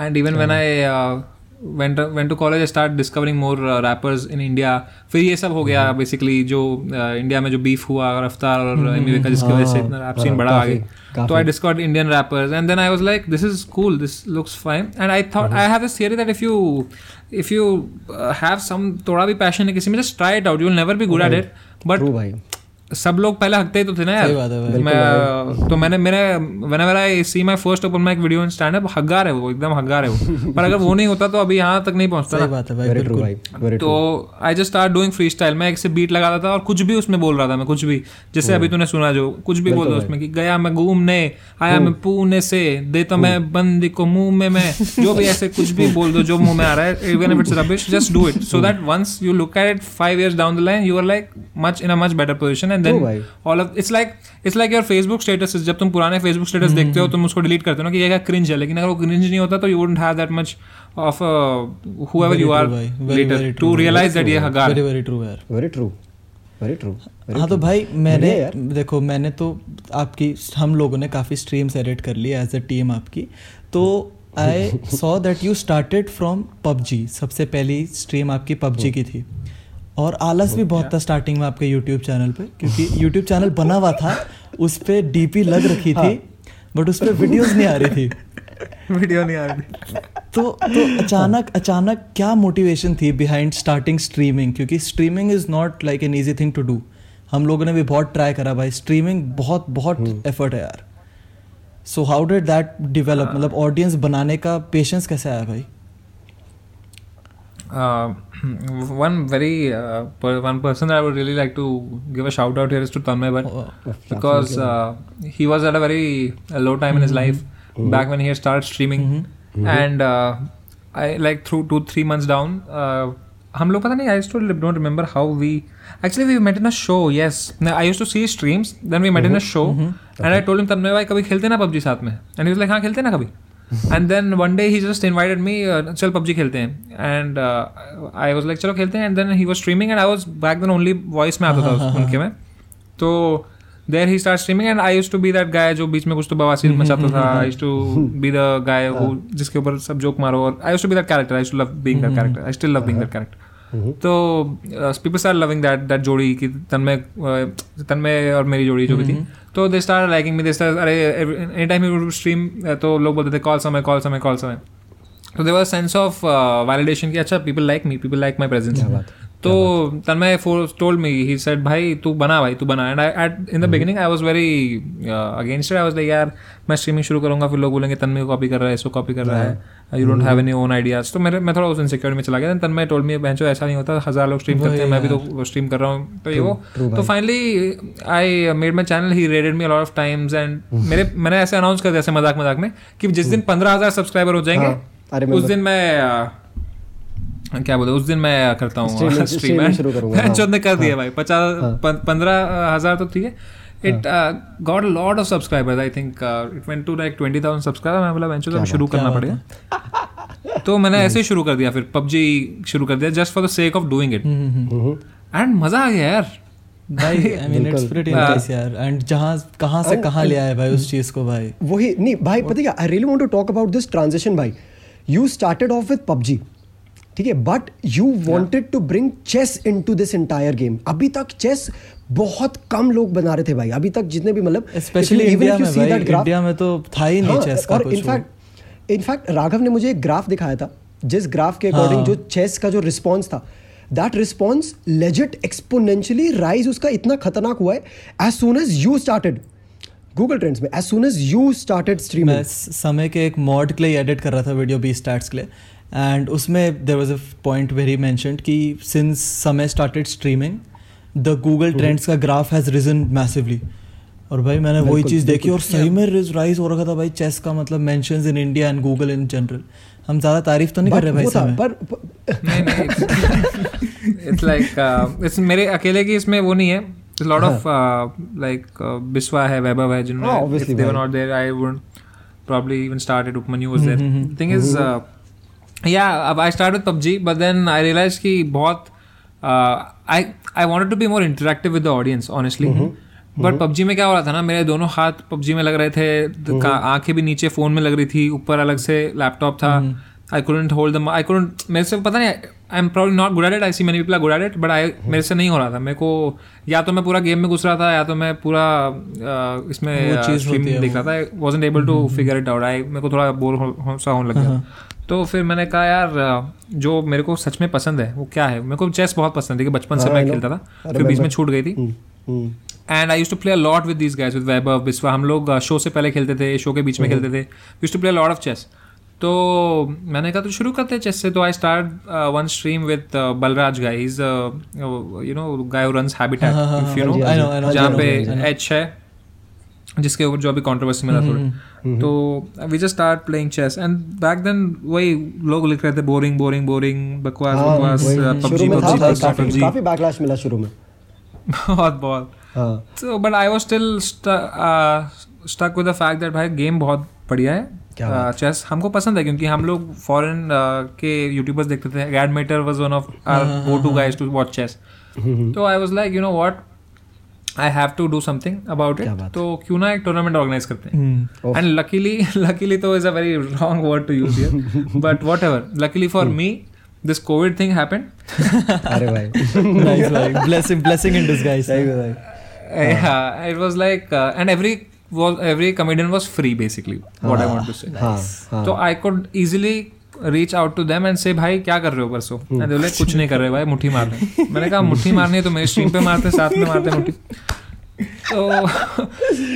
and even when i uh, went to college start discovering more rappers in India फिर ये सब हो गया basically जो India में जो beef हुआ रफ्तार और जिसकी वजह से इतना सीन बड़ा आ गया तो I discover Indian rappers and then I was like this is cool this looks fine and I thought I have this that if you if you have some थोड़ा भी पैशन है किसी में just try it out you will never be good at it but सब लोग पहले हकते ही तो थे ना सही बात है यार मैं तो मैंने मेरे whenever I see my first open mic video in stand up हग्गार है वो एकदम हग्गार है वो। पर अगर वो नहीं होता तो अभी यहाँ तक नहीं पहुँचता सही बात है भाई बिल्कुल। तो I just start doing freestyle मैं एक से बीट लगा था और कुछ भी उसमें बोल रहा था मैं कुछ भी। जैसे अभी तूने सुना जो कुछ भी बोल दो उसमें कि गया मैं घूमने आया मैं पुणे से देता मैं बंदी को मुँह में मैं। जो भी ऐसे कुछ भी बोल दो जो मुँह में आ रहा है even if it's rubbish just do it so that once you look at it five years down the line you are like much in a much better position and then all of it's like it's like your Facebook status जब तुम पुराने Facebook status देखते हो तुम उसको delete करते हो ना कि ये क्या क्रिंज है लेकिन अगर वो क्रिंज नहीं होता तो you wouldn't have that much of very, later very to true, realize that ये हगार वेरी वेरी ट्रू यार। वेरी ट्रू वेरी ट्रू हाँ तो भाई मैंने देखो मैंने तो आपकी हम लोगों ने काफ़ी स्ट्रीम्स एडिट कर ली एज अ टीम आपकी। तो I saw that you started from PUBG. सबसे पहली स्ट्रीम आपकी पबजी की थी। और आलस भी बहुत था स्टार्टिंग में आपके यूट्यूब चैनल पे क्योंकि यूट्यूब चैनल बना हुआ था उस पर डीपी लग रखी थी बट उस पर वीडियोज़ नहीं आ रही थी। वीडियो नहीं आ रही तो तो अचानक अचानक क्या मोटिवेशन थी बिहाइंड स्टार्टिंग स्ट्रीमिंग क्योंकि streaming is not like an easy thing to do हम लोगों ने भी बहुत ट्राई करा भाई। स्ट्रीमिंग बहुत बहुत एफर्ट है यार। So how did that develop मतलब ऑडियंस बनाने का पेशेंस कैसे आया भाई? Uh, one very uh, per- one person that I would really like to give a shout out here is to Tanmay Bhatt Oh, because uh, he was at a very uh, low time mm-hmm. in his life mm-hmm. back when he had started streaming mm-hmm. and uh, I like through two three months down uh, हम लोग पता नहीं आई still don't remember how we actually we met in a show yes I used to see streams then we met in a show and I told him तन्मय भाई कभी खेलते ना PUBG साथ में and he was like हाँ खेलते ना कभी and then one day he just invited me uh, चल PUBG खेलते हैं and uh, I was like चलो खेलते हैं and then he was streaming and I was back then only voice में आता था उनके में तो there he started streaming and I used to be that guy जो बीच में कुछ तो बवासीर मचाता था I used to be the guy who जिसके ऊपर सब जोक मारो और I used to be that character I used to love being that character I still love being that character तो people star loving that that जोड़ी की तन्मय तन्मय और मेरी जोड़ी जो भी थी। तो they star liking me they star अरे एनी टाइम यू स्ट्रीम तो लोग बोलते थे कॉल समय कॉल समय कॉल समय। तो देर सेंस ऑफ़ वैलिडेशन कि अच्छा people like me people like my presence तो Tanmay told me he said भाई तू बना भाई तू बना। And I in the beginning I was very against I was like यार मैं स्ट्रीमिंग शुरू करूँगा फिर लोग बोलेंगे तन्मय को कॉपी कर रहा है इसको कॉपी कर रहा है। You don't have any own ideas तो मेरे मैं थोड़ा उस इनसिक्योर में चला गया। तन्मय टोल्ड मी बेंचो ऐसा नहीं होता हज़ार लोग स्ट्रीम करते हैं मैं भी तो स्ट्रीम कर रहा हूँ। तो ये वो। तो finally I made my channel he raided me lot of times and मेरे मैंने ऐसे अनाउंस कर दिया ऐसे मज़ाक मज़ाक में कि जिस दिन पंद्रह हज़ार सब्सक्राइबर हो हाँ, जाएँगे उस दिन मैं क्या बोलते उस दिन मैं करता हूँ स्ट्रीम हाँ। ने कर दिया भाई पचास पं- पंद्रह हज़ार तो ठीक है। It got lot of subscribers I think it went to like twenty thousand subscriber मैं बोला तो शुरू करना पड़ेगा। तो मैंने ऐसे ही शुरू कर दिया फिर पबजी शुरू कर दिया just for the sake of doing it and मज़ा आ गया यार। भाई I mean it's pretty nice यार। एंड जहाँ कहाँ से कहाँ ले आए भाई उस चीज़ को भाई? वही नहीं भाई पता क्या? I really want to talk about this transition भाई। You started off with PUBG ठीक है? But you wanted to bring chess into this entire game अभी तक चेस बहुत कम लोग बना रहे थे भाई। अभी तक जितने भी मतलब स्पेशली इंडिया में भाई। इंडिया में तो था ही नहीं चेस का हाँ, और इनफैक्ट इनफैक्ट राघव ने मुझे एक ग्राफ दिखाया था जिस ग्राफ के अकॉर्डिंग हाँ। जो चेस का जो रिस्पॉन्स था that response legit exponentially rise उसका इतना खतरनाक हुआ है as soon as you started Google trends में as soon as you started मैं स्ट्रीमिंग समय के एक मॉड के लिए एडिट कर रहा था वीडियो बी स्टार्ट के लिए एंड उसमें there was a point very mentioned कि since Samay started streaming the Google trends का ग्राफ हैज़ रिजन मैसिवली और भाई मैंने वही चीज़ देखी और सही में राइज हो रखा था भाई चेस का मतलब mentions in India and Google in general हम ज़्यादा तारीफ़ तो नहीं कर रहे भाई समय पर नहीं नहीं इट्स लाइक इट्स मेरे अकेले की इसमें वो नहीं है। लॉट ऑफ़ लाइक बिस्वा है वैभव है जिन्होंने they were not there I would probably even started Upamanyu was there thing is uh, yeah अब I started with PUBG but then I realized कि बहुत uh, I I wanted to be more interactive with the audience honestly but PUBG में क्या हो रहा था ना मेरे दोनों हाथ पबजी में लग रहे थे तो आँखें भी नीचे फ़ोन में लग रही थी ऊपर अलग से लैपटॉप था। आई couldn't hold the I couldn't मेरे से पता नहीं I am probably not good at it I see many people good at it but I मेरे से नहीं हो रहा था। मेरे को या तो मैं पूरा गेम में घुस रहा था या तो मैं पूरा uh, इसमें स्ट्रीम देख रहा था। आई wasn't able to figure it out आई मेरे को थोड़ा बोर हो, हो, सा होने लग गया। तो फिर मैंने कहा यार जो मेरे को सच में पसंद है वो क्या है? मेरे को चेस बहुत पसंद है कि बचपन से हाँ, मैं खेलता था फिर बीच में छूट गई थी। हम्म, and I use to play lot with these guys with Vaibhav Biswa हम लोग शो से पहले खेलते थे शो के बीच में खेलते थे। Use to play lot of chess तो मैंने कहा तो शुरू करते हैं चेस से। तो I start one stream with Balraj guy is you know guy who runs Habitat you know हाँ हाँ जहाँ हाँ पे जी, हाँ। एच है जिसके ऊपर जो अभी कंट्रोवर्सी मिला थोड़ी। तो we just start playing chess and back then वही लोग लिख रहे थे बोरिंग बोरिंग बोरिंग बकवास हाँ, बकवास पबजी पबजी पबजी काफ़ी बैकलैश मिला शुरू में। बहुत बहुत। हाँ। So but i was still stu- uh, stuck with the fact that भाई गेम बहुत बढ़िया है। चेस हमको पसंद है क्योंकि हम लोग फॉरेन के यूट्यूबर्स देखते थे। Agadmator was one of our go to guys to watch chess तो I was like you know what I have to do something about it तो क्यों ना एक टूर्नामेंट ऑर्गेनाइज करते हैं। एंड लकीली लकीली तो is a very wrong word to use here but whatever luckily for me this COVID thing happened अरे भाई। Blessing blessing in disguise सही भाई Uh-huh. it was like uh, and every was every comedian was free basically uh, i uh-huh. want to say. Uh-huh. So nice. uh, uh. i could easily reach out to them and से भाई क्या कर रहे हो परसो and बोले कुछ नहीं कर रहे भाई मुट्ठी मार रहे मैंने कहा मुट्ठी मारनी है तो मेरे स्ट्रीम पे मारते साथ में मारते मुट्ठी तो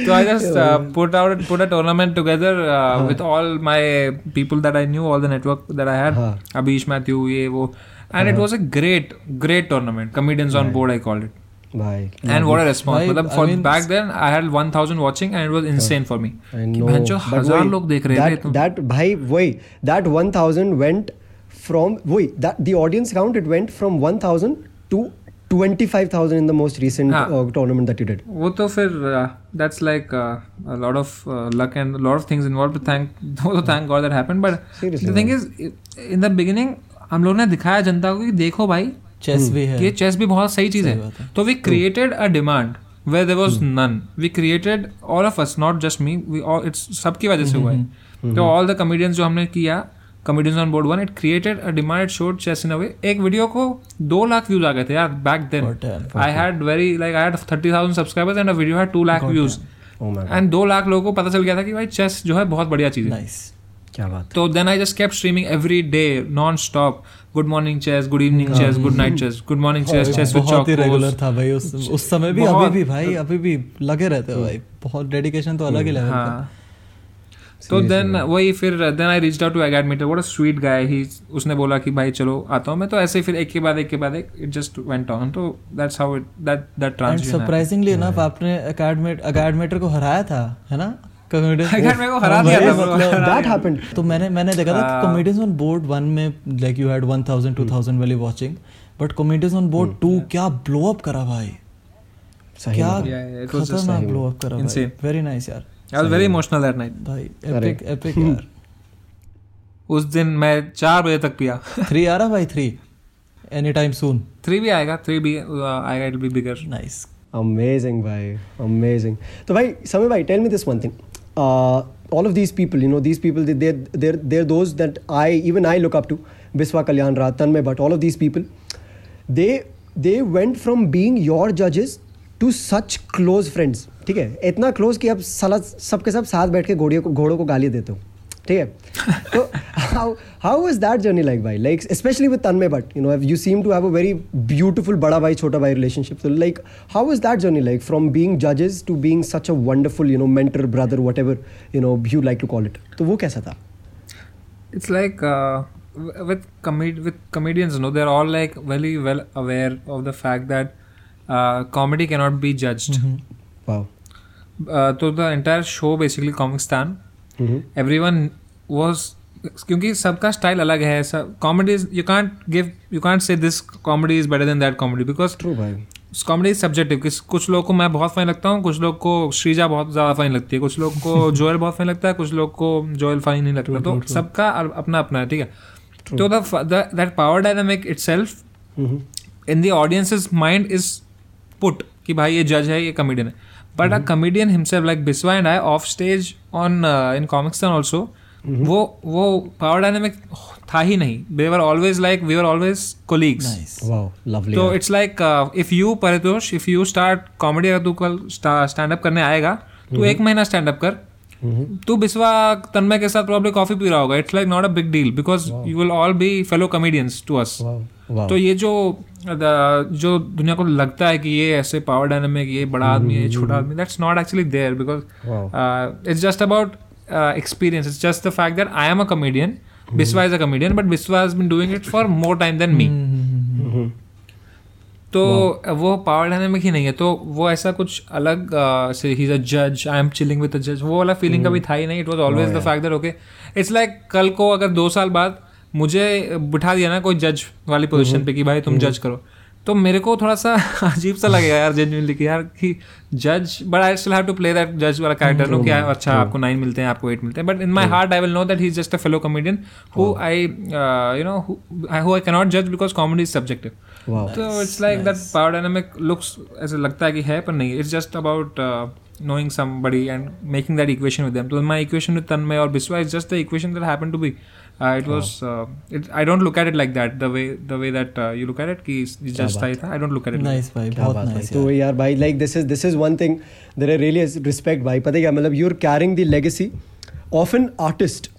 तो I just put out put a tournament together with all my people that I knew all the network that I had Abish Mathew ये वो and it was a great great tournament comedians on board I call it भाई and what a response मतलब I mean- back then I had 1000 watching and it was insane for me I कि know, भैंचो हज़ार लोग देख रहे थे that, तो that भाई वही that 1000 went from वही that the audience count it went from 1000 to 25000 in the most recent हाँ. uh, tournament that you did वो तो फिर uh, that's like uh, a lot of uh, luck and a lot of things involved thank तो thank God that happened but Seriously, the thing man. is in the beginning हम लोग ने दिखाया जनता को कि देखो भाई चेस भी है। कि ये चेस भी बहुत सही चीज़ है। तो we created a demand where there was none we created all of us not just me we all it's सबकी वजह से हुआ है। तो ऑल द कॉमेडियंस जो हमने किया comedians on board one it created a demand it showed chess in a way एक वीडियो को दो लाख व्यूज़ आ गए थे यार back then I had very like I had thirty thousand subscribers and a video had two lakh views oh and दो लाख लोगों को पता चल गया था कि भाई चेस जो है बहुत बढ़िया चीज़ है। नाइस क्या बात तो then I just kept streaming every day non stop good morning chess. Good evening chess. Good night chess. Good morning chess. chess with बहुत ही रेगुलर था भाई उस उस समय भी अभी भी भाई अभी भी लगे रहते हो भाई। बहुत डेडिकेशन तो अलग ही लेवल हाँ। का। तो देन वही फिर then I reach out to Agadmator what a sweet guy he उसने बोला कि भाई चलो आता हूँ मैं। तो ऐसे फिर एक के बाद एक के बाद एक इट जस्ट वेंट ऑन तो that's how it that that and transition surprisingly enough आपने अकेडमेट अकेडमेटर को हराया था है ना? कॉमेडियन Academy को हरा दिया था दैट हैपेंड तो मैंने मैंने देखा था। कॉमेडियंस ऑन बोर्ड वन में लाइक यू हैड 1000 2000 वाली watching but comedians on board two क्या ब्लो अप करा भाई? क्या में। Yeah, yeah, it was just खतरनाक ब्लो अप करा भाई। वेरी नाइस यार। I was very emotional that night. भाई एपिक एपिक यार। उस दिन मैं चार बजे तक पिया। थ्री आ रहा भाई three any time soon three भी आएगा थ्री भी uh, आएगा it be bigger nice Amazing, भाई amazing. तो भाई समय भाई tell me this one thing. Uh, all of these people, you know, these people, they, they're, they're, they're those that I, even I look up to. Biswa Kalyan Ra, Tanmay Bhatt, all of these people. They, they went from being your judges to such close friends. ठीक है इतना close कि अब साला सबके सब साथ बैठ के घोड़ियों को घोड़ों को गाली देते हो ठीक है? तो how how is that journey like भाई? Like specially with Tanmay but you know you seem to have a very beautiful बड़ा भाई छोटा भाई रिलेशनशिप तो like how is that journey like from being जजेस to being such a wonderful you know mentor brother whatever you know you like to call it तो वो कैसा था? It's like uh, w- with comed- with comedians no they're all like very well aware of the fact that uh, comedy cannot be judged. Wow uh, so the entire show basically comic stan one was क्योंकि सबका style अलग है सब comedy you can't give you can't say this comedy is better than that comedy because true भाई। Comedy is subjective किस कुछ लोग को मैं बहुत फाइन लगता हूँ कुछ लोग को श्रीजा बहुत ज़्यादा फाइन लगती है कुछ लोग को जोएल बहुत फाइन लगता है कुछ लोग को जोएल फाइन नहीं लगता। तो सबका अपना अपना है ठीक है? तो that power dynamic itself in the audience mind is put कि भाई ये जज है ये कमेडियन है। But a comedian himself like Biswa and I off stage on in Comicstaan also वो वो पावर डायनेमिक था ही नहीं. They were always like we are always colleagues तो it's like if you Paritosh if you start comedy अगर तू कल stand up करने आएगा तो एक महीना स्टैंड अप कर तू बिस्वा तन्मय के साथ प्रॉब्लम कॉफ़ी पी रहा होगा. It's like not a big deal because you will all be fellow comedians to us तो ये जो जो दुनिया को लगता है कि ये ऐसे पावर डायनामिक ये बड़ा आदमी है ये छोटा आदमी that's not actually there because it's just about experience it's just the fact that I am a comedian Biswa is a comedian but Biswa has been doing it for more time than me तो वो power dynamic ही नहीं है तो वो ऐसा कुछ अलग uh, से ही अ जज I am chilling with a जज वो वाला फीलिंग कभी था ही नहीं it was always the fact that okay it's like कल को अगर दो साल बाद मुझे बिठा दिया ना कोई जज वाली पोजीशन पे कि भाई तुम जज करो तो मेरे को थोड़ा सा अजीब सा लगेगा यार जेन्युइनली कि यार कि जज but I still have to play that जज वाला कैरेक्टर नो कि अच्छा आपको नाइन मिलते हैं आपको एट मिलते हैं but in my heart I will know that he is just a fellow comedian who I you know who I cannot जज बिकॉज़ कॉमेडी इज़ सब्जेक्टिव तो it's like that power dynamic looks ऐसे लगता है कि है पर नहीं. It's just about knowing somebody and making that equation with तो माई इक्वेशन विद तन्मय और Biswa is just the equation that happen to be it was it I don't look at it like that the way the way that you look at it की just I था. I don't look at it nice भाई like this is this is one thing there are really respect भाई. पता क्या? मतलब you are carrying the legacy of an artist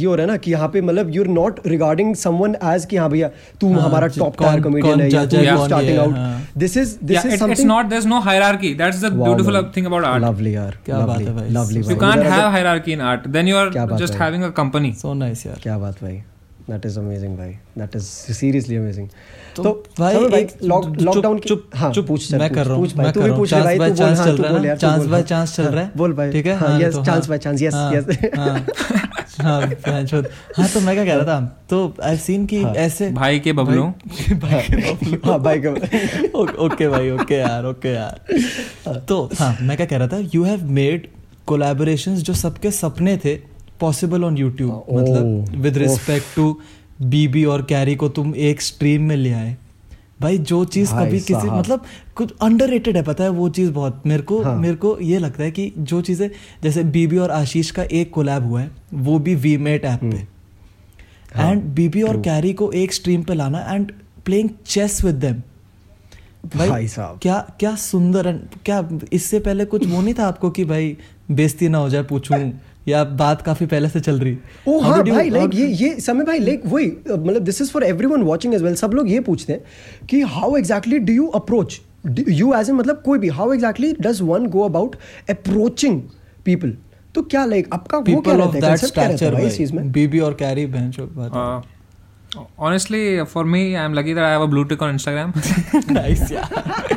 ये हो रहा है ना कि यहाँ पे मतलब you are not regarding someone as कि हाँ भैया तू हाँ, हमारा टॉप टायर कॉमेडियन है या तू है, ये स्टार्टिंग आउट हाँ। This is this is it, it's something not. There's no hierarchy. That's the beautiful thing about art. Lovely यार क्या बात है भाई। Lovely You can't have hierarchy in art. Then you क्या are बात just है। having so nice यार क्या बात भाई दैट इज़ अमेजिंग भाई दैट इज़ सीरियसली अमेजिंग तो भाई एक- लॉकडाउन की चुप- हाँ चुप- पूछ मैं कर रहा हूँ मैं तू भी पूछ चांस भाई तू बोल चांस हाँ चल तू रहा बोल है यार चांस बाय हाँ। चांस चल रहा है बोल भाई ठीक है हाँ yes chance by chance yes हाँ, यस हाँ, हाँ। हाँ तो मैं क्या कह रहा था? तो आई सीन कि ऐसे भाई के बबलू? भाई के बबलू। हाँ भाई का ओके भाई ओके यार ओके यार। तो हाँ मैं क्या कह रहा था? यू हैव मेड कोलैबोरेशंस जो सबके सपने थे पॉसिबल ऑन यूट्यूब मतलब विद रिस्पेक्ट टू बीबी और कैरी को तुम एक स्ट्रीम में ले आए। भाई जो चीज़ कभी किसी मतलब कुछ अंडररेटेड है पता है वो चीज़ बहुत। मेरे को हाँ। मेरे को ये लगता है कि जो चीज़ें जैसे बीबी और आशीष का एक कोलैब हुआ है वो भी वी मेट ऐप पे हाँ, एंड बीबी और कैरी को एक स्ट्रीम पे लाना and playing chess with them भाई साहब। क्या क्या सुंदर and क्या इससे पहले कुछ वो नहीं था आपको कि भाई बेइज्जती ना हो जाए पूछूँ? या बात काफ़ी पहले से चल रही। ओ हाँ भाई लाइक ये ये समय भाई लाइक वही मतलब this is for everyone watching as well सब लोग ये पूछते हैं कि how exactly do you approach you as in मतलब कोई भी how exactly does one go about approaching people तो क्या लाइक आपका वो क्या रहता है? क्या रहता है भाई इस चीज़ में? बीबी और कैरी बहन चो बात Uh, honestly, for me, I'm lucky that I have a blue tick on Instagram. Nice यार।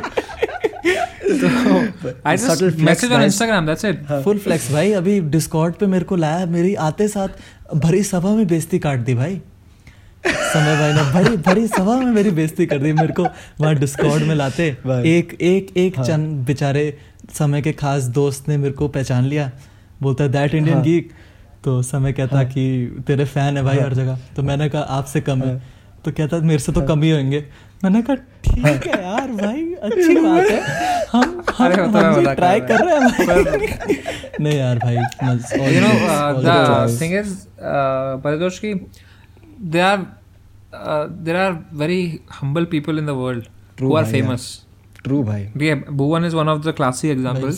फुल फ्लेक्स भाई अभी डिस्कॉर्ड पे मेरे को लाया मेरी आते साथ भरी सभा में बेइज्जती काट दी भाई। समय भाई ने बड़ी बड़ी सभा में मेरी बेइज्जती कर दी मेरे को वहाँ डिस्कॉर्ड में लाते। एक एक एक चंद बेचारे समय के खास दोस्त ने मेरे को पहचान लिया। बोलता है दैट इंडियन गीक तो समय कहता कि तेरे फ़ैन है भाई हर जगह। तो मैंने कहा आपसे कम है। तो कहता मेरे से तो कम ही होंगे। मैंने कहा ठीक है यार भाई अच्छी बात है। Try are there are very humble people in world world are famous true भाई Bhuvan is one of the classic example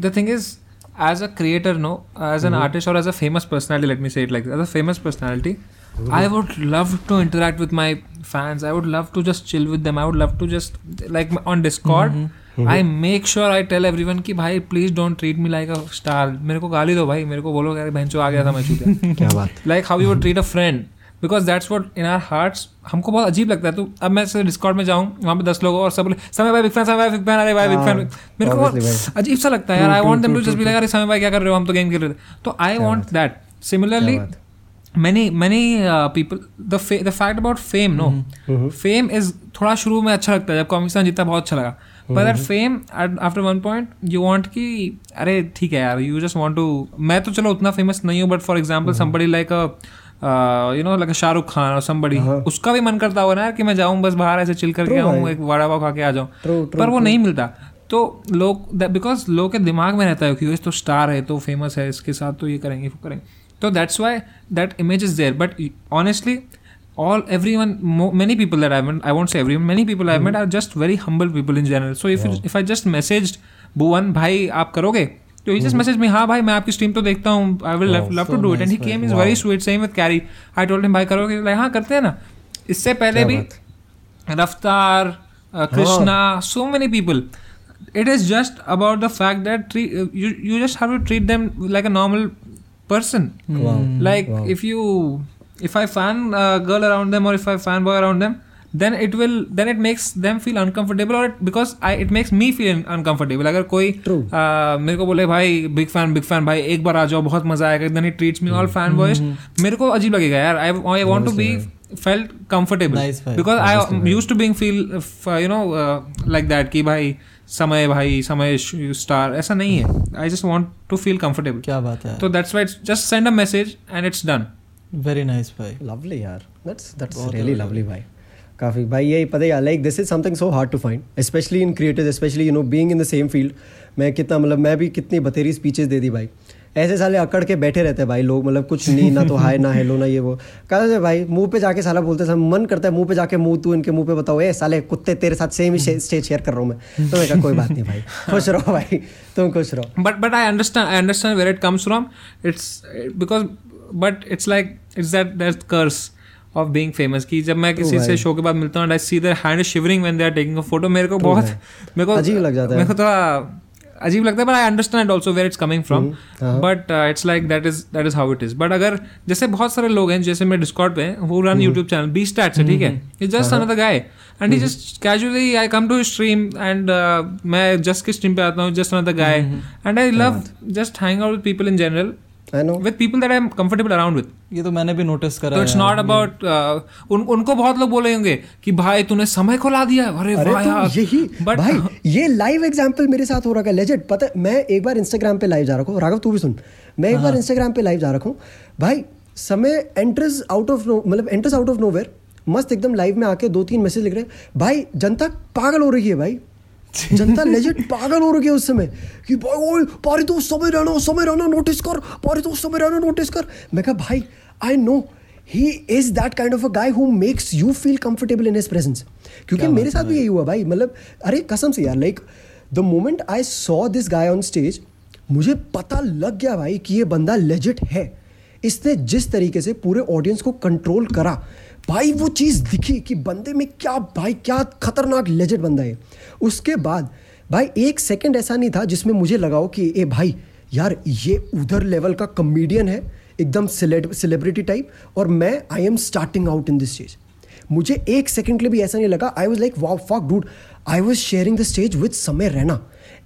the thing is as a creator no as an artist और as a famous personality let me say it like as a famous personality I would love to interact with my fans I would love to just chill with them I would love to just like on Discord I make sure I tell everyone कि भाई please don't treat me like a star. मेरे को गाली दो भाई मेरे को बोलो यार बहनचो आ गया था मैं चूतिया क्या बात। Like how you would treat a friend. Because that's what in our hearts हमको बहुत अजीब लगता है। तो अब मैं डिस्कॉर्ड में जाऊँ वहाँ पे दस लोग और सब समय भाई बिग फ़ैन समय भाई बिग फ़ैन अरे भाई बिग फ़ैन मेरे को अजीब सा लगता है यार। I want them to just be like अरे समय भाई क्या कर रहे हो? हम तो गेम खेल रहे थे। तो आई वांट दैट सिमिलरली बात। many many uh, people the fa- the fact about fame no? fame is थोड़ा शुरू में अच्छा लगता है जब कॉमिक्सन जीता बहुत अच्छा लगा। But that fame at, after one point you कि अरे ठीक है यार यू जस्ट want टू मैं तो चलो उतना फ़ेमस नहीं हूँ but for example somebody like a you know like Shahrukh Khan और somebody उसका भी मन करता होगा ना कि मैं जाऊँ बस बाहर ऐसे चिल करके आऊँ एक वड़ा पाव खा के आ जाऊँ। पर वो नहीं मिलता। तो लोग बिकॉज़ लोग के दिमाग में रहता है कि तो स्टार है तो फ़ेमस है इसके साथ तो ये करेंगे वो करेंगे। तो that's why that image is there but honestly all everyone mo- many people that I've met I won't say everyone many people I've met are just very humble people in general so if you, if I just messaged Bhuvan भाई आप करोगे तो he just messaged me हाँ भाई मैं आपकी stream तो देखता हूँ I will love to do it and he came is very sweet same with Carry I told him भाई करोगे लाइक हाँ करते हैं ना इससे पहले भी रफ्तार uh, krishna so many people it is just about the fact that treat, uh, you you just have to treat them like a normal person Wow. like if you if i fan a girl around them or if i fan boy around them then it will then it makes them feel uncomfortable or it, because I it makes me feel uncomfortable अगर कोई True. uh, मेरे को बोले भाई big fan big fan भाई एक बार आ जाओ बहुत मज़ा आएगा then it treats me all fan boys मेरे को अजीब लगेगा यार I I want to be because I used to being feel uh, you know uh, like that कि भाई समय भाई समय स्टार ऐसा नहीं है I just want to feel comfortable क्या बात है तो that's why just send a message and it's done very nice भाई लवली यार दैट्स दैट्स रियली लवली भाई काफ़ी भाई यही पता है like this is something so hard to find specially in creators specially you know being in the same field मैं कितना मतलब मैं भी कितनी बतेरी स्पीचेस दे दी भाई ऐसे साले अकड़ के बैठे रहते हैं भाई लोग मतलब कुछ नहीं ना तो हाय ना हेलो ना ये वो। कहते थे भाई मुँह पे जाके साला बोलते हैं मन करता है मुँह पे जाके मुँह तू इनके मुँह पे बताओ ए साले कुत्ते तेरे साथ सेम ही स्टेज शेयर कर रहा हूँ मैं. तो मैं कहा कोई बात नहीं भाई खुश रहो भाई तुम खुश रहो. But but I understand I understand where it comes from. It's because but it's like it's that that curse of being famous कि जब मैं किसी से शो के बाद मिलता हूँ I see their hand shivering when they are taking a photo मेरे को बहुत मेरे को अजीब लग जाता है। मेरे को थोड़ा अजीब लगता है but I understand also where it's coming from but it's like that is that is how it is but अगर जैसे बहुत सारे लोग हैं जैसे मैं डिस्कॉर्ड पे वो run YouTube channel B stats है ठीक है? Is just another guy and he just casually I come to stream and मैं जस्ट की स्ट्रीम पे आता हूँ just another guy and I love just hang out with people in general I know with people that I am comfortable around with ये तो मैंने भी notice करा तो इट्स नॉट अबाउट उनको बहुत लोग बोले होंगे कि भाई तूने समय को ला दिया अरे अरे तो यही बट भाई ये लाइव एग्जांपल मेरे साथ हो रहा है। पता मैं एक बार इंस्टाग्राम पे लाइव जा रहा हूँ। राघव तू भी सुन। मैं एक बार इंस्टाग्राम पे लाइव जा हूँ। भाई Samay enters out of no मतलब एंटर्स आउट ऑफ़ नोवेयर मस्त एकदम लाइव में आके दो तीन मैसेज लिख रहे हैं। भाई जनता पागल हो रही है भाई। जनता लेजेंड पागल हो रही है उस समय कि भाई ओए पारी तो समय रहना समय रहना नोटिस कर पारी तो समय रहना नोटिस कर। मैं कहा भाई I know he is that kind of a guy who makes you feel comfortable in his presence क्योंकि मेरे साथ भी यही हुआ भाई मतलब अरे कसम से यार like the moment I saw this guy on stage मुझे पता लग गया भाई कि ये बंदा लेजिट है। इसने जिस तरीके से पूरे ऑडियंस को कंट्रोल करा भाई वो चीज़ दिखी कि बंदे में क्या, भाई क्या खतरनाक लेजिट बंदा है। उसके बाद, भाई एक सेकंड ऐसा नहीं था जिसमें मुझे लगाओ कि, ए भाई, यार ये उधर लेवल का कॉमेडियन है, एकदम सेलिब्रिटी टाइप और मैं I am starting out in this stage मुझे एक सेकंड के लिए भी ऐसा नहीं लगा। I was like wow fuck dude I was sharing the stage with Samay Raina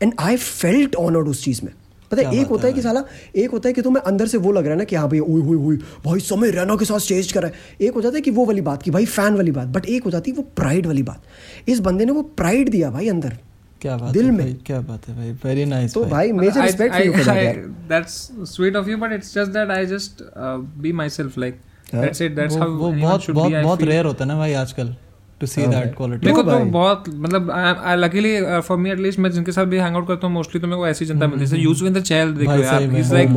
and I felt honoured उस चीज़ में. पता है एक होता है कि साला एक होता है कि तुम्हें अंदर से वो लग रहा है ना कि हाँ भाई ओए ओए ओए भाई समय रैना के साथ स्टेज करा है। एक हो जाता है कि वो वाली बात की भाई फ़ैन वाली बात बट एक हो जाती है वो प्राइड वाली बात। इस बंदे ने वो प्राइड दिया भाई अंदर क्या बात दिल है में। क्या बात है भाई वेरी नाइस तो भाई। Major respect for you for that यार that's sweet of you but it's just that I just uh, be myself like हाँ। that's it वो, बहुत बहुत रेयर होता है ना भाई आजकल। टू सी दैट क्वालिटी मेरे को तो बहुत मतलब I luckily for me at least मैं जिनके साथ भी हैंग आउट करता हूँ मोस्टली तो मेरे को ऐसी जनता मिलती है। जैसे यूजवेंद्र चहल देखो यार इज़ लाइक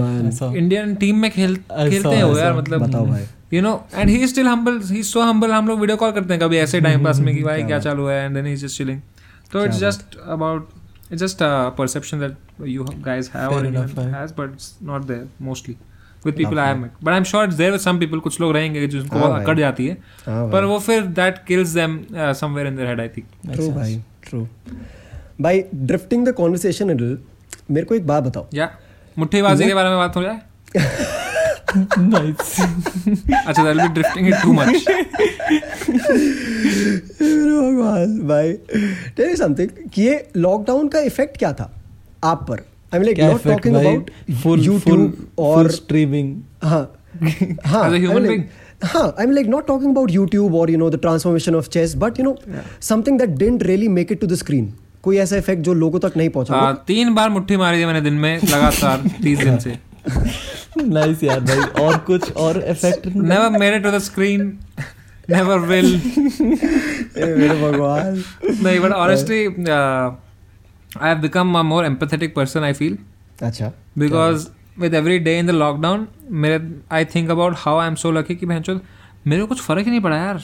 इंडियन टीम में खेल खेलते हो यार मतलब बताओ भाई। You know and he still humble he so humble हम लोग वीडियो कॉल करते हैं कभी ऐसे टाइम पास में कि भाई क्या चालू है and then he just chilling तो it's just about it's just a perception that you guys have or Fair anyone enough, भाई। has I have met but I'm sure it's there with some people कुछ लोग रहेंगे जिनको हाँ बहुत अकड़ जाती है। हाँ पर वो फिर that kills them uh, somewhere in their head I think. True भाई ट्रू भाई ड्रिफ्टिंग द कॉन्वर्सेशन मेरे को एक बात बताओ। या मुट्ठीबाजी के बारे में बात हो जाए? अच्छा that be drifting it too much भगवान भाई। टेल समथिंग कि ये लॉकडाउन का इफ़ेक्ट क्या था आप पर? I mean like not talking about full YouTube और स्ट्रीमिंग हाँ. हाँ As a I human mean, being? like, हाँ I am like not talking about YouTube और you know the transformation of chess but you know something that didn't really make it to the screen कोई ऐसा effect जो लोगों तक नहीं पहुँचा आ, तीन बार मुट्ठी मारी थी मैंने दिन में लगातार तीस दिन से। नाइस यार भाई और कुछ और effect never made it to the screen. Never will. ए, मेरे भगवान। no but honestly I have become a more empathetic person I feel. अच्छा। Because with every day in the lockdown मेरे I think about how I'm so lucky कि भैंचो मेरे को कुछ फ़र्क ही नहीं पड़ा यार।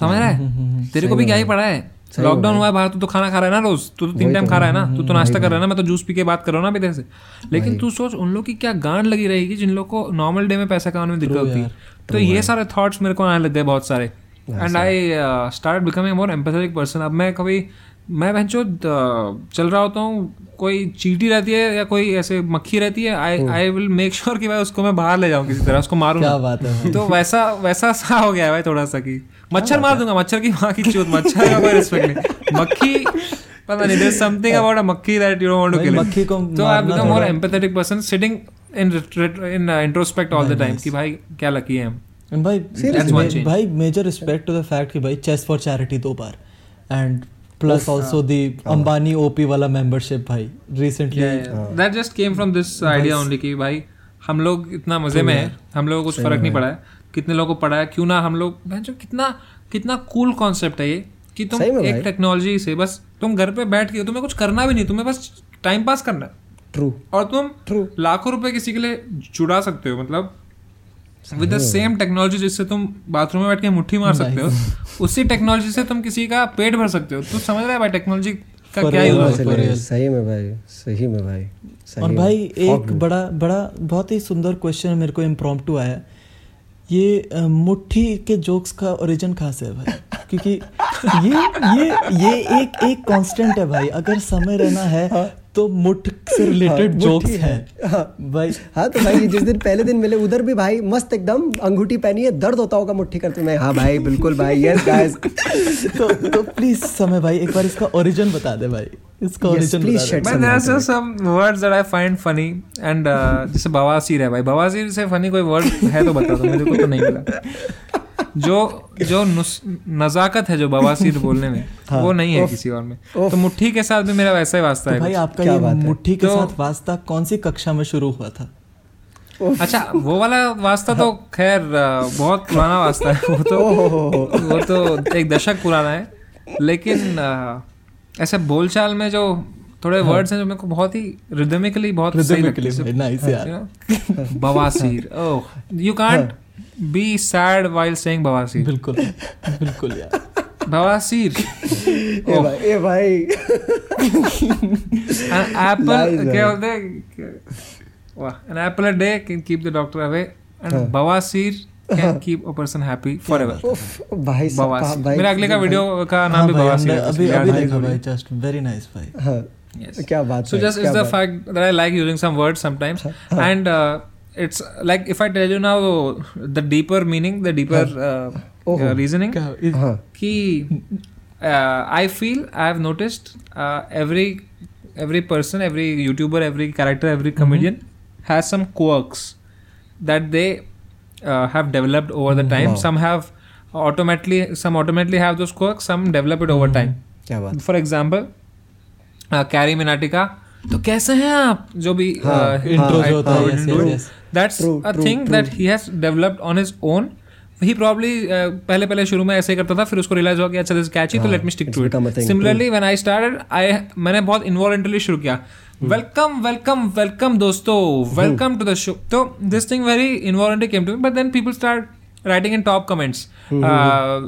समझ रहा है? तेरे को भी क्या ही पड़ा है? लॉकडाउन हुआ है। बाहर तू तो खाना खा रहा है ना रोज। तू तो तीन टाइम तो। खा रहा है। ना? तू तो नाश्ता कर रहा है ना? मैं तो जूस पी के बात कर रहा हूँ ना अभी तेरे से। लेकिन तू सोच उन लोग की क्या गांड लगी रहेगी जिन लोग को नॉर्मल डे में पैसा कमाने में दिक्कत होती। है तो ये सारे थॉट्स मेरे को आने लग गए बहुत सारे। And I start becoming more empathetic person अब मैं कभी मैं भैंचो चल रहा होता हूँ कोई चीटी रहती है या कोई ऐसे मक्खी रहती है I I will make sure कि भाई उसको मैं बाहर ले जाऊँ किसी तरह उसको मारूँ क्या बात है तो वैसा वैसा सा हो गया है भाई थोड़ा सा कि मच्छर मार दूँगा मच्छर की माँ की चूत मच्छर का कोई रिस्पेक्ट नहीं। मक्खी पता नहीं there's something about a monkey that you don't want to भाई, kill it. मक्खी को तो I become more empathetic person sitting in in introspect all the time कि भाई क्या लकी है हम। And भाई. भाई major respect to the fact कि भाई चेस फॉर चैरिटी दो बार। And plus also the Ambani OP वाला मेंबरशिप भाई recently that just came from this idea only कि भाई हम लोग इतना मज़े में है हम लोगों को कुछ फ़र्क नहीं पड़ा है। कितने लोगों को पड़ा है? क्यों ना हम लोग भैंचो कितना कितना कूल कॉन्सेप्ट है ये कि तुम एक टेक्नोलॉजी से बस तुम घर पे बैठ के तुम्हें कुछ करना भी नहीं तुम्हें बस टाइम पास करना है। ट्रू और तुम True. लाखों रुपए किसी के लिए जुड़ा सकते हो मतलब विद द सेम टेक्नोलॉजी जिससे तुम बाथरूम में बैठ के मुट्ठी मार सकते हो उसी टेक्नोलॉजी से तुम किसी का पेट भर सकते हो। तू समझ रहा है भाई टेक्नोलॉजी का क्या यूज़ सही में भाई सही में भाई और भाई एक बड़ा बड़ा बहुत ही सुंदर क्वेश्चन मेरे को इम्प्रॉम्प्टू आया। ये मुट्ठी के जोक्स का ओरिजिन कहाँ से है भाई? क्योंकि ये ये ये एक एक कांस्टेंट है भाई। अगर समय रहना है। तो मुठ से रिलेटेड हाँ, जोक्स है। हैं। हाँ। भाई। हाँ तो भाई जिस दिन पहले दिन मिले उधर भी भाई मस्त एकदम अंगूठी पहनी है दर्द होता होगा मुट्ठी करते में हाँ भाई बिल्कुल भाई यस गाइस तो तो प्लीज़ समय भाई एक बार इसका ओरिजिन बता दे भाई। इसका ओरिजिन बता दे। some words that I find funny and uh, जैसे बवासीर है भाई। बवासीर से फनी कोई वर्ड है तो बता दो मेरे को तो नहीं मिला। जो जो नजाकत है जो बवासीर बोलने में हाँ, वो नहीं है किसी और में। तो मुट्ठी के साथ भी मेरा वैसा ही वास्ता तो है भाई आपका क्या ये बात मुट्ठी के तो- साथ वास्ता कौन सी कक्षा में शुरू हुआ था? अच्छा वो वाला वास्ता तो खैर uh, बहुत पुराना वास्ता है वो तो वो तो एक दशक पुराना है। लेकिन ऐसे बोलचाल में जो थोड़े हाँ। वर्ड्स हैं जो मेरे को बहुत ही रिदमिकली बहुत सही लगते हैं। यार। बवासीर ओह you can't be sad while saying बवासीर बिल्कुल बिल्कुल यार बवासीर ए भाई ए भाई an apple Nice, क्या man. बोलते वाह an apple a day can keep the doctor away and हाँ. बवासीर can keep a person happy forever उफ, भाई बवासीर मेरा अगले का वीडियो का नाम हाँ भी बवासीर है, अभी अभी है देखा भाई जस्ट वेरी नाइस भाई हाँ, Yes. क्या बात So है, just is the fact that I like using some words sometimes, and uh, it's like if I tell you now the deeper meaning, the deeper uh, Oh. uh, reasoning. हाँ कि uh, I feel I have noticed uh, every every person, every YouTuber, every character, every comedian has some quirks that they uh, have developed over the time. Wow. Some have automatically, some automatically have those quirks. Some develop it over time. क्या बात for example carry Minati का तो कैसे हैं आप जो भी हाँ, हाँ, जो होता है, हाँ. That's a thing. That he has developed on his own he probably पहले पहले शुरू में ऐसे ही करता था फिर उसको रियलाइज़ हुआ कि अच्छा दिस कैची तो हाँ, let me stick to it similarly when I started I मैंने बहुत इन्वॉलेंटली शुरू किया Hmm. वेलकम वेलकम वेलकम दोस्तों वेलकम टू द शो तो this thing very involuntarily came to but then people start writing in top comments Hmm, uh,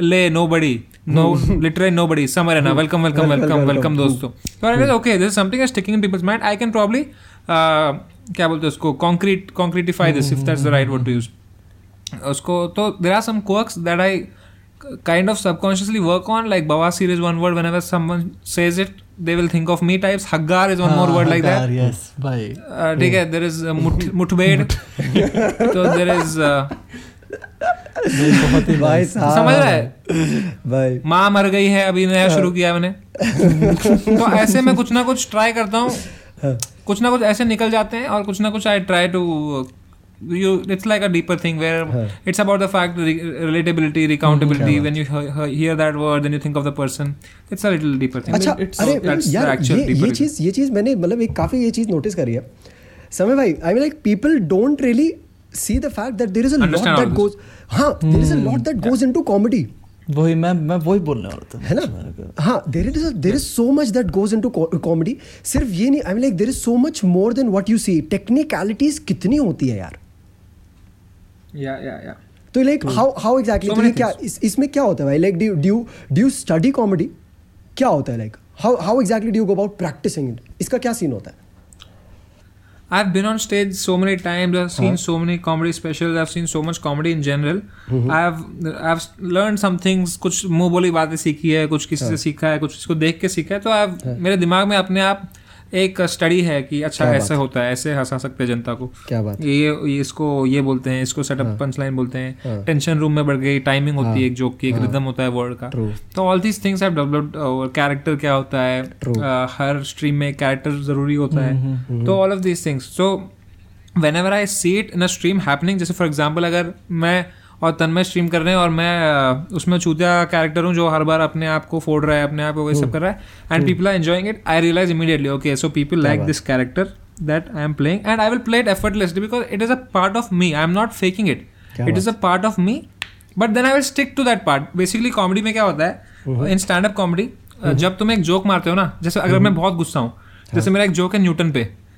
ले nobody no literally nobody somewhere na welcome welcome Welcome, welcome welcome. welcome दोस्तों तो I realized okay this is something that's sticking in people's क्या बोलते हैं उसको? Concrete concretify this if that's the right word to use उसको तो there are some quirks that I kind of subconsciously work on like बवा Seer is one word whenever some says it they will think of me types हग्गार is one more word like that ठीक है there is मुठभेड़ तो there is uh, समझ रहा है भाई माँ मर गई है अभी नया हाँ। शुरू किया मैंने। तो ऐसे में कुछ ना कुछ ट्राई करता हूँ। हाँ। कुछ ना कुछ ऐसे निकल जाते हैं और कुछ ना कुछ I try to you it's like a deeper thing where it's about the fact re- relatability recountability mm-hmm. when you he- hear that word then you think of the person it's a little deeper thing अच्छा it's- अरे that's the actual ये deeper ये. चीज़ ये चीज़ मैंने मतलब एक काफ़ी ये चीज़ नोटिस करी है समय भाई I mean like people don't really see the fact that there is a lot Understand all that this. goes हाँ there is a lot that goes into comedy वही मैं मैं वही बोलने वाला था। है ना? हाँ there is there is so much that goes into to कॉमेडी सिर्फ़ ये नहीं I mean like there is so much more than what you see technicalities कितनी होती है यार? Yeah yeah yeah. तो लाइक हाउ हाउ एग्जैक्टली ये क्या इस, इसमें क्या होता है भाई? Like do do do study comedy क्या होता है like how how exactly do go about practicing it इसका क्या सीन होता है? I've been on stage so many times. I've seen huh? so many comedy specials. I've seen so much comedy in general. Mm-hmm. I've I've learned some things. कुछ मुँह बोली बातें सीखी है कुछ किसी से सीखा है कुछ इसको देख के सीखा है तो I've मेरे दिमाग में अपने आप एक स्टडी है कि अच्छा ऐसा होता है ऐसे हंसा सकते हैं जनता को। क्या बात? ये ये इसको ये बोलते हैं इसको सेटअप पंच लाइन बोलते हैं। टेंशन रूम में बढ़ गई टाइमिंग होती है एक जोक की एक रिदम होता है वर्ड का। तो all these things have developed और कैरेक्टर क्या होता है uh, हर स्ट्रीम में कैरेक्टर ज़रूरी होता है। तो all of these things so whenever I see it in a stream happening जैसे फॉर एग्ज़ाम्पल अगर मैं और तन्मय स्ट्रीम कर रहे हैं और मैं उसमें चूतिया कैरेक्टर हूँ जो हर बार अपने आप को फोड़ रहा है अपने आप को वही सब कर रहा है। And people are enjoying it I realise immediately okay so people like this character that I am playing and I will play it effortlessly because it is a part of me I am not faking it it is a part of me but then I will stick to that part basically comedy में क्या होता है? In stand up comedy जब तुम एक joke मारते हो ना जैसे अगर मैं बहुत गुस्सा हूँ जैसे मेरा एक जोक है न्यूटन पे।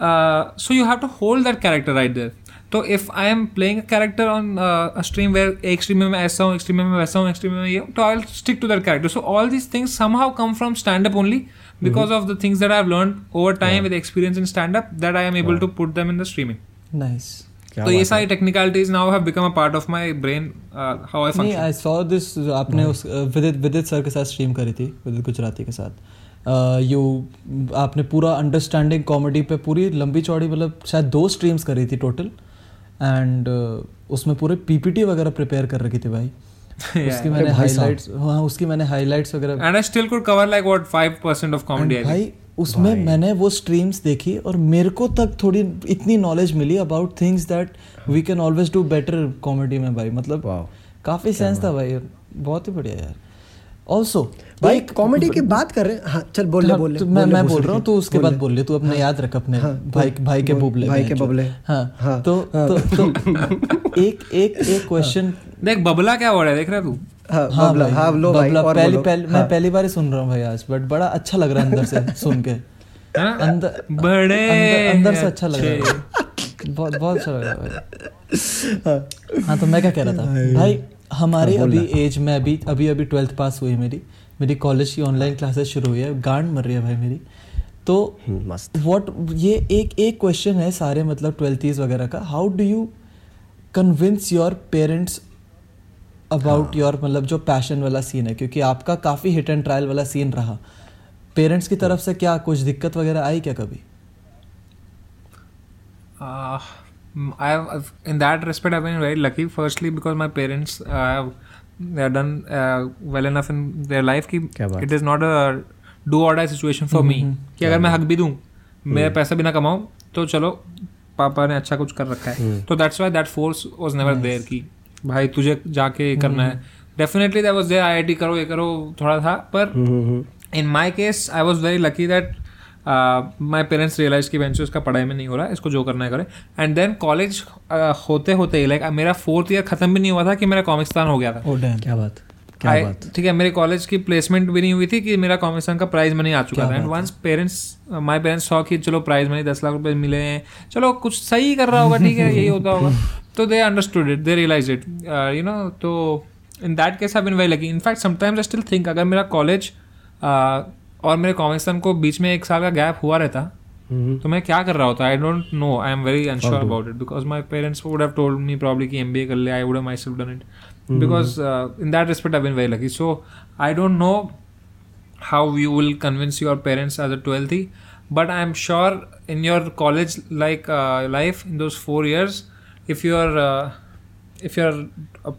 So you have to hold that character right there तो if I am playing character on stream where एक स्ट्रीम में मैं ऐसा हूँ एक स्ट्रीम में मैं वैसा हूँ एक स्ट्रीम में मैं ये तो I stick to that character so all these things somehow come from stand up only because of the things that I've learned over time with experience in stand up that I am able to put them in the streaming. Nice तो ये सारी technicalities now have become a part of my brain how I function I saw this आपने उस विदित विदित sir के साथ stream करी थी विदित गुजराती के साथ। यू आपने पूरा अंडरस्टैंडिंग कॉमेडी पे पूरी लंबी चौड़ी मतलब शायद दो स्ट्रीम्स करी थी टोटल एंड उसमें पूरे पीपीटी वगैरह प्रिपेयर कर रखी थी भाई। उसकी मैंने हाइलाइट्स हाँ उसकी मैंने हाइलाइट्स वगैरह and I still could cover like what 5% of comedy भाई उसमें मैंने वो स्ट्रीम्स देखी और मेरे को तक थोड़ी इतनी knowledge milli about things that we can always do better comedy में भाई। मतलब Wow. काफ़ी सेंस था भाई बहुत ही बढ़िया यार। ऑल्सो भाई कॉमेडी की बात कर रहे हैं। हाँ चल बोल ले हाँ, बोल ले तो मैं मैं बोल रहा हूँ तू उसके बाद बोल ले तू अपने याद रख अपने हाँ, भाई भाई के बोल, बुबले भाई के बबले। हाँ हाँ, तो हाँ। तो तो एक एक एक क्वेश्चन देख बबला क्या वर्ड है देख रहा तू? हाँ हाँ बबला हाँ लो बबला और पहली पहली मैं पहली बार ही सुन रहा हूँ भाई आज बट बड़ा अच्छा लग रहा है अंदर से सुन के। अंदर बड़े अंदर, अंदर से अच्छा लग रहा है। बहुत बहुत अच्छा लग रहा है हाँ। तो मैं क्या कह रहा था? भाई हमारी अभी एज में अभी अभी अभी ट्वेल्थ पास हुई मेरी। मेरी कॉलेज की ऑनलाइन क्लासेस शुरू हुई है। गांड मर रही है भाई मेरी। तो हम्म, मस्त। व्हाट ये एक एक क्वेश्चन है सारे मतलब ट्वेल्थीज वगैरह का। How do you convince your parents about your मतलब जो पैशन वाला सीन है? क्योंकि आपका काफ़ी हिट एंड ट्रायल वाला सीन रहा। पेरेंट्स की तरफ़ से क्या कुछ दिक्कत वगैरह आई क्या कभी? Uh, I have, in that respect, I've been very lucky. Firstly, because my parents uh, have they have done uh, well enough in their life कि it is not a do or die situation for me कि अगर मैं हक भी दूँ मैं पैसा भी ना कमाऊं तो चलो पापा ने अच्छा कुछ कर रखा है तो that's why that force was never there कि भाई तुझे जाके करना है definitely that was there IIT करो ये करो थोड़ा था पर in my case I was very lucky that my parents realise कि बेंचो इसका पढ़ाई में नहीं हो रहा है इसको जो करना है करे। एंड देन कॉलेज होते होते ही लाइक मेरा फोर्थ ईयर खत्म भी नहीं हुआ था कि मेरा कॉमिक्सतान हो गया था। डैम क्या बात क्या बात। ठीक है मेरे कॉलेज की प्लेसमेंट भी नहीं हुई थी कि मेरा कॉमिक्सतान का प्राइज मनी आ चुका था। And once parents my parents saw कि चलो प्राइज मनी दस लाख रुपए मिले हैं चलो कुछ सही कर रहा होगा ठीक है यही होता होगा। तो they understood it they realise it you know तो in that case I been very lucky in fact sometimes I still think अगर मेरा कॉलेज और मेरे कॉमिक्सतान को बीच में एक साल का गैप हुआ रहता। तो मैं क्या कर रहा होता? I don't know I am very unsure about it because my parents would have told me probably कि एम बी ए कर ले। I would myself done it because in that respect I been very lucky so I don't know how you will convince your parents as a 12th but i'm sure in your college like uh, life in those four years if you're if you are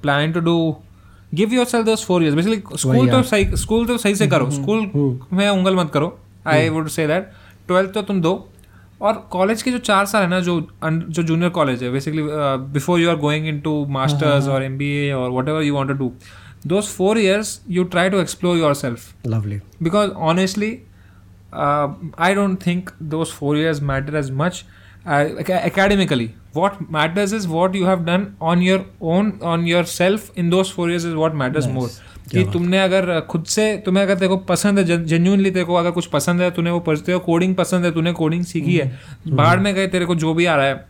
plan to to give yourself दस four year basically school तो सही school तो सही से करो। School में उंगल मत करो। I would say that twelfth तो तुम दो। और कॉलेज के जो चार साल है ना जो जो जूनियर कॉलेज है basically before you are going in to masters और एम बी ए और whatever you want to do दो four years you try to explore yourself lovely because honestly I don't think those four years matter as much academically what matters is what you have done on your own on yourself in four four is what matters nice. more. कि तुमने अगर खुद से तुम्हें अगर तेरे को पसंद है जेन्यूनली तेरे को अगर कुछ पसंद है तूने वो पढ़ते हो कोडिंग पसंद है तूने कोडिंग सीखी है बाहर में गए तेरे को जो भी आ रहा है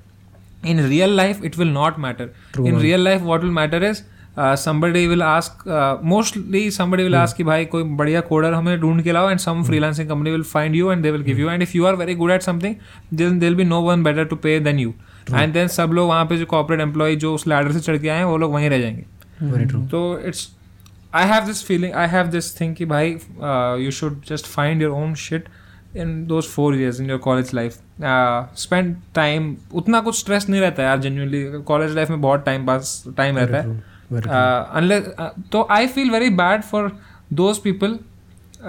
in real life it will not matter in real life what will matter is somebody will ask mostly somebody will ask कि भाई कोई बढ़िया कोडर हमें ढूंढ के लाओ and some freelancing company will find you and they will give you and if you are very good at something then there'll be no one better to pay then you you then सब लोग वहाँ पे जो corporate employee जो उस ladder से चढ़ के आए हैं वो लोग वहीं रह जाएँगे। तो it's I have this feeling I have this thing कि भाई you should just find your own shit in those four years in your college life spend time उतना कुछ स्ट्रेस नहीं रहता है यार जेन्यूनली कॉलेज लाइफ में बहुत टाइम पास टाइम रहता है। तो I feel very bad for those people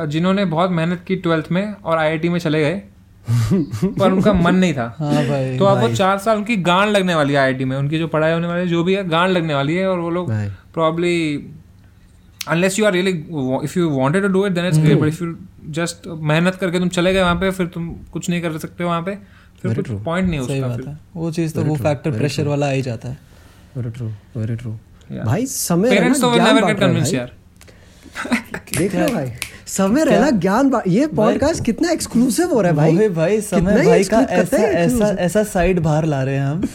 जिन्होंने बहुत मेहनत की ट्वेल्थ में और IIT में चले गए। पर उनका मन नहीं था। हाँ भाई तो अब वो चार साल उनकी गांड लगने वाली है आईआईटी में। उनकी जो पढ़ाई होने वाली है जो भी है गांड लगने वाली है और वो लोग probably unless you are really if you wanted to do it then it's great but if you just मेहनत करके तुम चले गए वहाँ पे फिर तुम कुछ नहीं कर सकते वहाँ पे फिर कुछ पॉइंट नहीं है उसका वो चीज़ तो वो फैक्टर प्रेशर वाला आ ही जाता है। वेरी ट्रू वेरी ट्रू भाई समय पेरेंट्स तो विल नेवर गेट कन्विंस यार। देख रहे हो भाई? समय रहना ज्ञान ये पॉडकास्ट कितना एक्सक्लूसिव हो रहा है भाई। भाई कितना समय भाई का ऐसा ऐसा ऐसा साइड बाहर ला रहे हैं हम।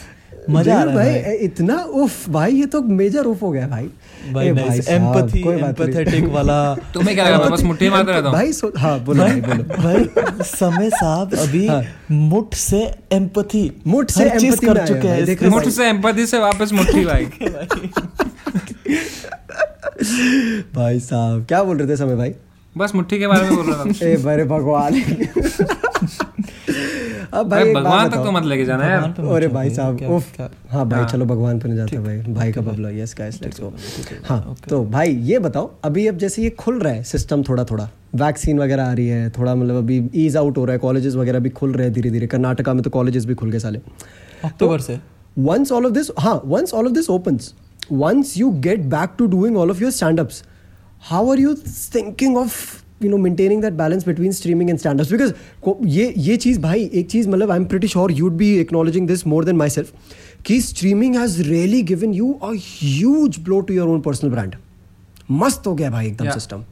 मज़ा आ रहा है भाई इतना उफ भाई ये तो मेजर उफ हो गया भाई। भाई भाई एम्पैथी। एम्पैथेटिक वाला। तुम्हें क्या लगा बस मुट्ठी मारते रहता हूँ? भाई सो हाँ बोलो भाई बोलो। भाई समय साहब अभी मुठ से एम्पैथी मुठ से में कर चुके हैं हो मुट्ठी से एम्पैथी से वापस मुट्ठी भाई। भाई साहब क्या बोल रहे थे समय भाई? बस मुट्ठी के बारे में बोल रहा था। ए बड़े भगवान। अब भाई भगवान तक तो मत लेके जाना यार। अरे भाई साहब उफ। हाँ भाई हाँ। चलो भगवान पे नहीं जाते भाई। भाई का बबला यस गाइस लेट्स गो हाँ तो भाई ये बताओ अभी अब जैसे ये खुल रहा है सिस्टम थोड़ा थोड़ा वैक्सीन वगैरह आ रही है थोड़ा मतलब अभी ईज आउट हो रहा है कॉलेजेस वगैरह भी खुल रहे हैं धीरे धीरे कर्नाटका में तो कॉलेजेस भी खुल गए साले। अक्टूबर से। once all of this हाँ once all of this opens once you get back to doing all of your stand-ups how are you thinking of you know maintaining that balance between streaming and stand-ups because को- ये ये चीज़ भाई एक चीज़ मतलब I am pretty sure you'd be acknowledging this more than myself कि streaming has really given you a huge blow to your own personal brand मस्त हो गया भाई एकदम Yeah. सिस्टम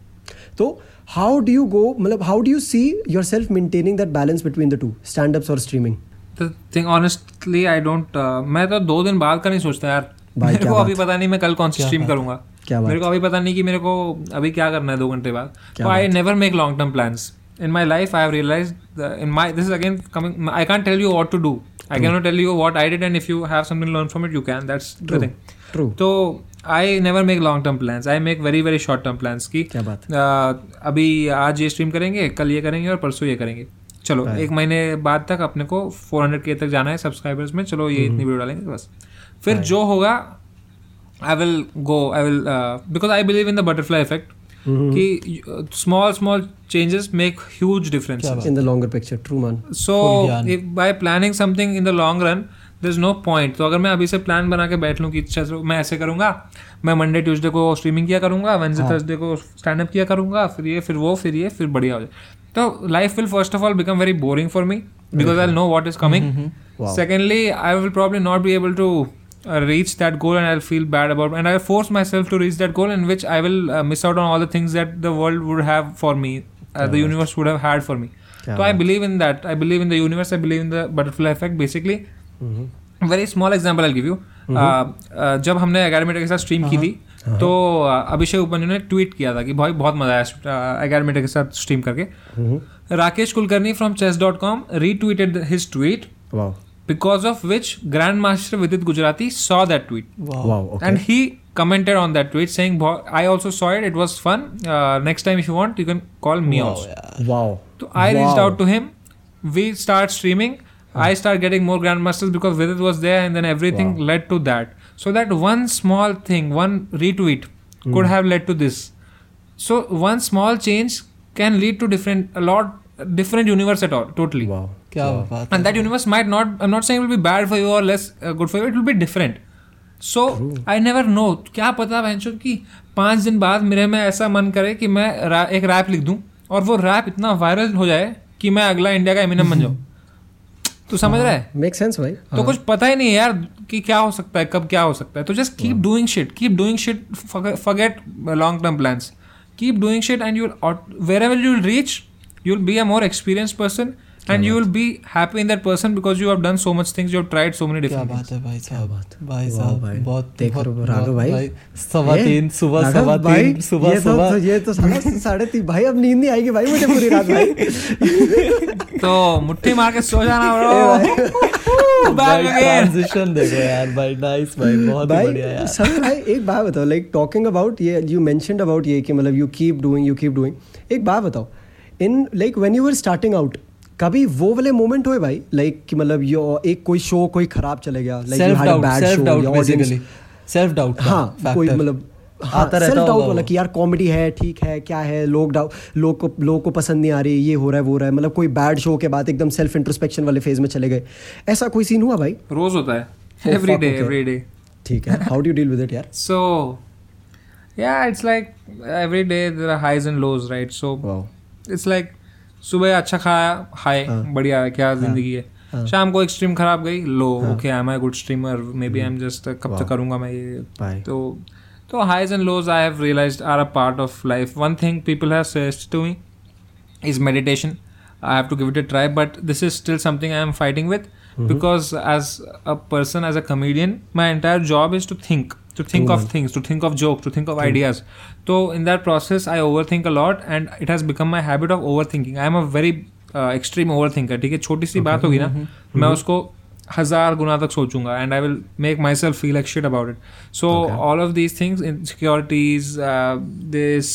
तो हाउ डू यू गो मतलब how do you see yourself maintaining that balance between the two stand ups और streaming The thing, honestly, I don't. Uh, मैं तो दो दिन बाद का नहीं सोचता यार भाई, मेरे को अभी पता नहीं मैं कल कौन सी स्ट्रीम करूँगा। क्या बात। मेरे को अभी पता नहीं कि मेरे को अभी क्या करना है दो घंटे बाद। तो I. Never make long term plans in my life I have realise in my this is again coming I can tell you what to do I can not tell you what I did and if you have something learn from it you can that's the thing. तो I never make long term plans I make very very short term plans की क्या बात। uh, अभी आज ये stream करेंगे कल ये करेंगे और परसों ये करेंगे। चलो एक महीने बाद तक अपने को 400 के तक जाना है सब्सक्राइबर्स में। चलो ये इतनी वीडियो डालेंगे बस। फिर जो होगा I will go I will because I believe in the butterfly effect कि small small changes make huge difference in the longer picture true man so if by planning something in the long run there is no point तो अगर मैं अभी से plan बना के बैठ लूँ कि अच्छा so मैं ऐसे करूँगा मैं मंडे ट्यूसडे को स्ट्रीमिंग किया करूँगा वेंसडे थर्सडे को स्टैंड अप किया करूँगा फिर ये फिर वो फिर ये फिर बढ़िया हो जाए। तो life will first of all become very boring for me because I know what is coming secondly I will will not be able able to uh, reach that goal and i'll feel bad about and i'll force myself to reach that goal in which i will uh, miss out on all the things that the world would have for me uh, the universe would have had for me so i believe in that i believe in the universe i believe in the butterfly effect basically mm-hmm. very small example i'll give you uh, uh, जब हमने एगारमेटा के साथ stream की थी तो uh, अभिषेक उपन्यु ने tweet किया था कि भाई बहुत मज़ा आया एगारमेटा के साथ स्ट्रीम करके Rakesh Kulkarni from chess dot com retweeted his tweet because of which Grandmaster Vidit Gujarati saw that tweet. Wow. wow okay. And he commented on that tweet saying, I also saw it. It was fun. Uh, next time, if you want, you can call me wow, also. Yeah. Wow. So I wow. reached out to him. We start streaming. I hmm. start getting more Grandmasters because Vidit was there, and then everything wow. led to that. So that one small thing, one retweet, could hmm. have led to this. So one small change can lead to different, a lot, different universe at all, totally. Wow. क्या बात and that universe might not i'm not saying it will be bad for you or less uh, good for you it will be different. So i never know. क्या पता बहनचोद कि पाँच दिन बाद मेरे में ऐसा मन करे कि मैं रा, एक रैप लिख दूँ और वो रैप इतना वायरल हो जाए कि मैं अगला इंडिया का एमिनम बन जाऊँ। तू समझ रहा है? मेक सेंस भाई। तो कुछ पता ही नहीं है यार कि क्या हो सकता है कब क्या हो सकता है। तो just keep doing shit keep doing shit forget long term plans keep doing shit and you wherever you will reach you will be a more experience person and you will be happy in that person because you have done so much things you have tried so many क्या different बात है भाई साहब? बात? है। भाई वाह साहब भाई। बहुत देख बहुत- रहे हो राघव बहुत- भाई। सवा ए, तीन सुबह राघव सवा भाई, तीन सुबह ये तो सुबह ये तो साढ़े साढ़े तीन भाई अब नींद नहीं आएगी भाई मुझे पूरी रात भाई। तो मुट्ठी मार के सो जाना ब्रो बैक अगेन ट्रांजिशन देखो यार भाई नाइस भाई बहुत ही भाई बढ़िया यार। सर भाई एक बात बताओ लाइक टॉकिंग अबाउट ये यू मेंशनड अबाउट ये कि मतलब you keep doing you keep doing एक बात बताओ in like when you were starting out कभी वो वाले मोमेंट हुए भाई? लाइक कि मतलब यो एक कोई शो कोई खराब चले गया like self doubt bad self show doubt या बेसिकली ऑडियंस सेल्फ डाउट हाँ कोई मतलब हाँ, आता रहता डाउट वाला कि यार कॉमेडी है ठीक है क्या है लोग डाउट लोग को लोगों को पसंद नहीं आ रही ये हो रहा है वो रहा है। मतलब कोई बैड शो के बाद एकदम सेल्फ इंट्रोस्पेक्शन वाले फ़ेज़ में चले गए। ऐसा कोई सीन हुआ भाई? रोज होता है। एवरी डे एवरी डे ठीक है। How do you deal with it यार? So, yeah, it's like every day there are highs and lows, right? So, wow it's like सुबह अच्छा खाया हाय बढ़िया है क्या ज़िंदगी है शाम को एक स्ट्रीम खराब गई लो okay I am I good streamer may be I am just कब तक करूँगा मैं ये तो तो highs and lows I have realise are a part of life one thing people have suggest to me is meditation. I have to give it a try, but this is still something I am fighting with because as a person, as a comedian, my entire job is to think, to think of things, to think of jokes, to think of ideas. So in that process, I overthink a lot, and it has become my habit of overthinking. I am a very uh, extreme overthinker. ठीक है? छोटी सी बात होगी ना मैं उसको हज़ार गुना तक सोचूँगा and I will make myself feel like shit about it so all of these things insecurities this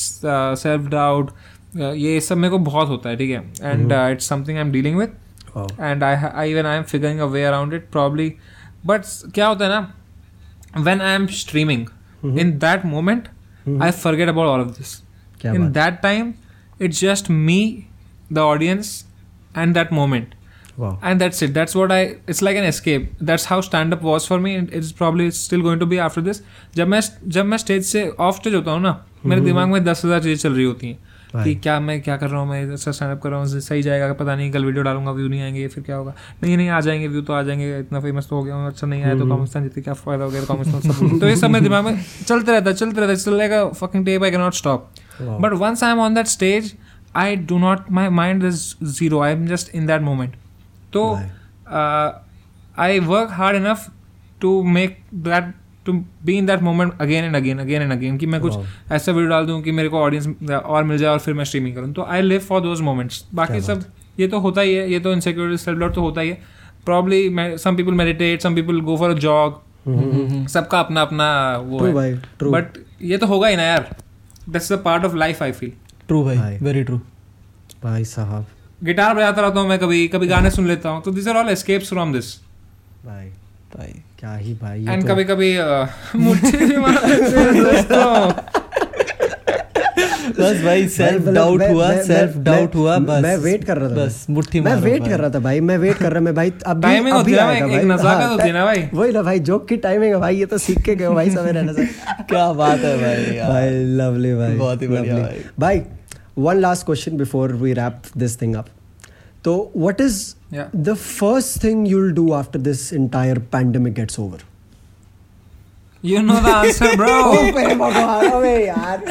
self doubt ये सब मेरे को बहुत होता है ठीक है? And it's something I am dealing with Wow. And I even I am figuring a way around it probably but क्या होता है ना when I am streaming, mm-hmm. in that moment, mm-hmm. I forget about all of this. क्या in बात that time, it's just me, the audience, and that moment. Wow. and that's it that's what i it's like an escape that's how stand up was for me and it's probably still going to be after this जब मैं जब मैं stage से of stage होता हूँ ना मेरे दिमाग में दस हज़ार चीज़ें चल रही होती हैं कि क्या मैं क्या कर रहा हूँ मैं ऐसा स्टैंड अप कर रहा हूँ सही जाएगा पता नहीं कल वीडियो डालूँगा व्यू नहीं आएँगे फिर क्या होगा? नहीं नहीं आ जाएँगे व्यू तो आ जाएँगे इतना फ़ेमस तो हो गया अच्छा नहीं आया तो कॉमिस्तान जीते क्या फ़ायदा हो गया कॉमिस्तान सब तो ये सब मेरे दिमाग में चलते रहता है चलते रहता है चल a fucking tape I can not stop but once I am on that stage I do not my mind is zero I am just in that moment तो I work hard enough to make that to be in that moment again and again again and again कि मैं कुछ ऐसा video डाल दूँ कि मेरे को ऑडियंस और मिल जाए और फिर मैं स्ट्रीमिंग करूँ। तो I live for those moments बाकी सब ये तो होता ही है ये तो इनसिक्योरिटी सेल्फ डाउट तो होता ही है। Probably some people meditate some people go for a jog सबका अपना अपना वो True है। भाई, true. बट ये तो होगा ही ना यार। That's the part of life I feel true भाई। वेरी ट्रू भाई साहब। गिटार बजाता रहता हूँ मैं कभी कभी गाने सुन लेता हूँ। तो this are all escapes from this भाई। भाई। क्या ही भाई एंड तो- कभी कभी मुट्ठी भी मार लेते हैं दोस्तों। बस भाई सेल्फ मतलब डाउट हुआ सेल्फ डाउट हुआ बस। मैं वेट कर रहा था बस मुट्ठी मैं वेट कर रहा था भाई मैं वेट कर रहा मैं भाई अभी है आएगा भाई हाँ, होती है ना भाई। वही ना भाई जोक की टाइमिंग है भाई ये तो सीख के गए भाई समय रहने से। क्या बात है भाई भाई लवली भाई बहुत ही बढ़िया lovely. भाई। One last question before we wrap this thing up तो what is Yeah. The first thing you will do after this entire pandemic gets over You know the answer, bro. ओपे भगवान अबे यार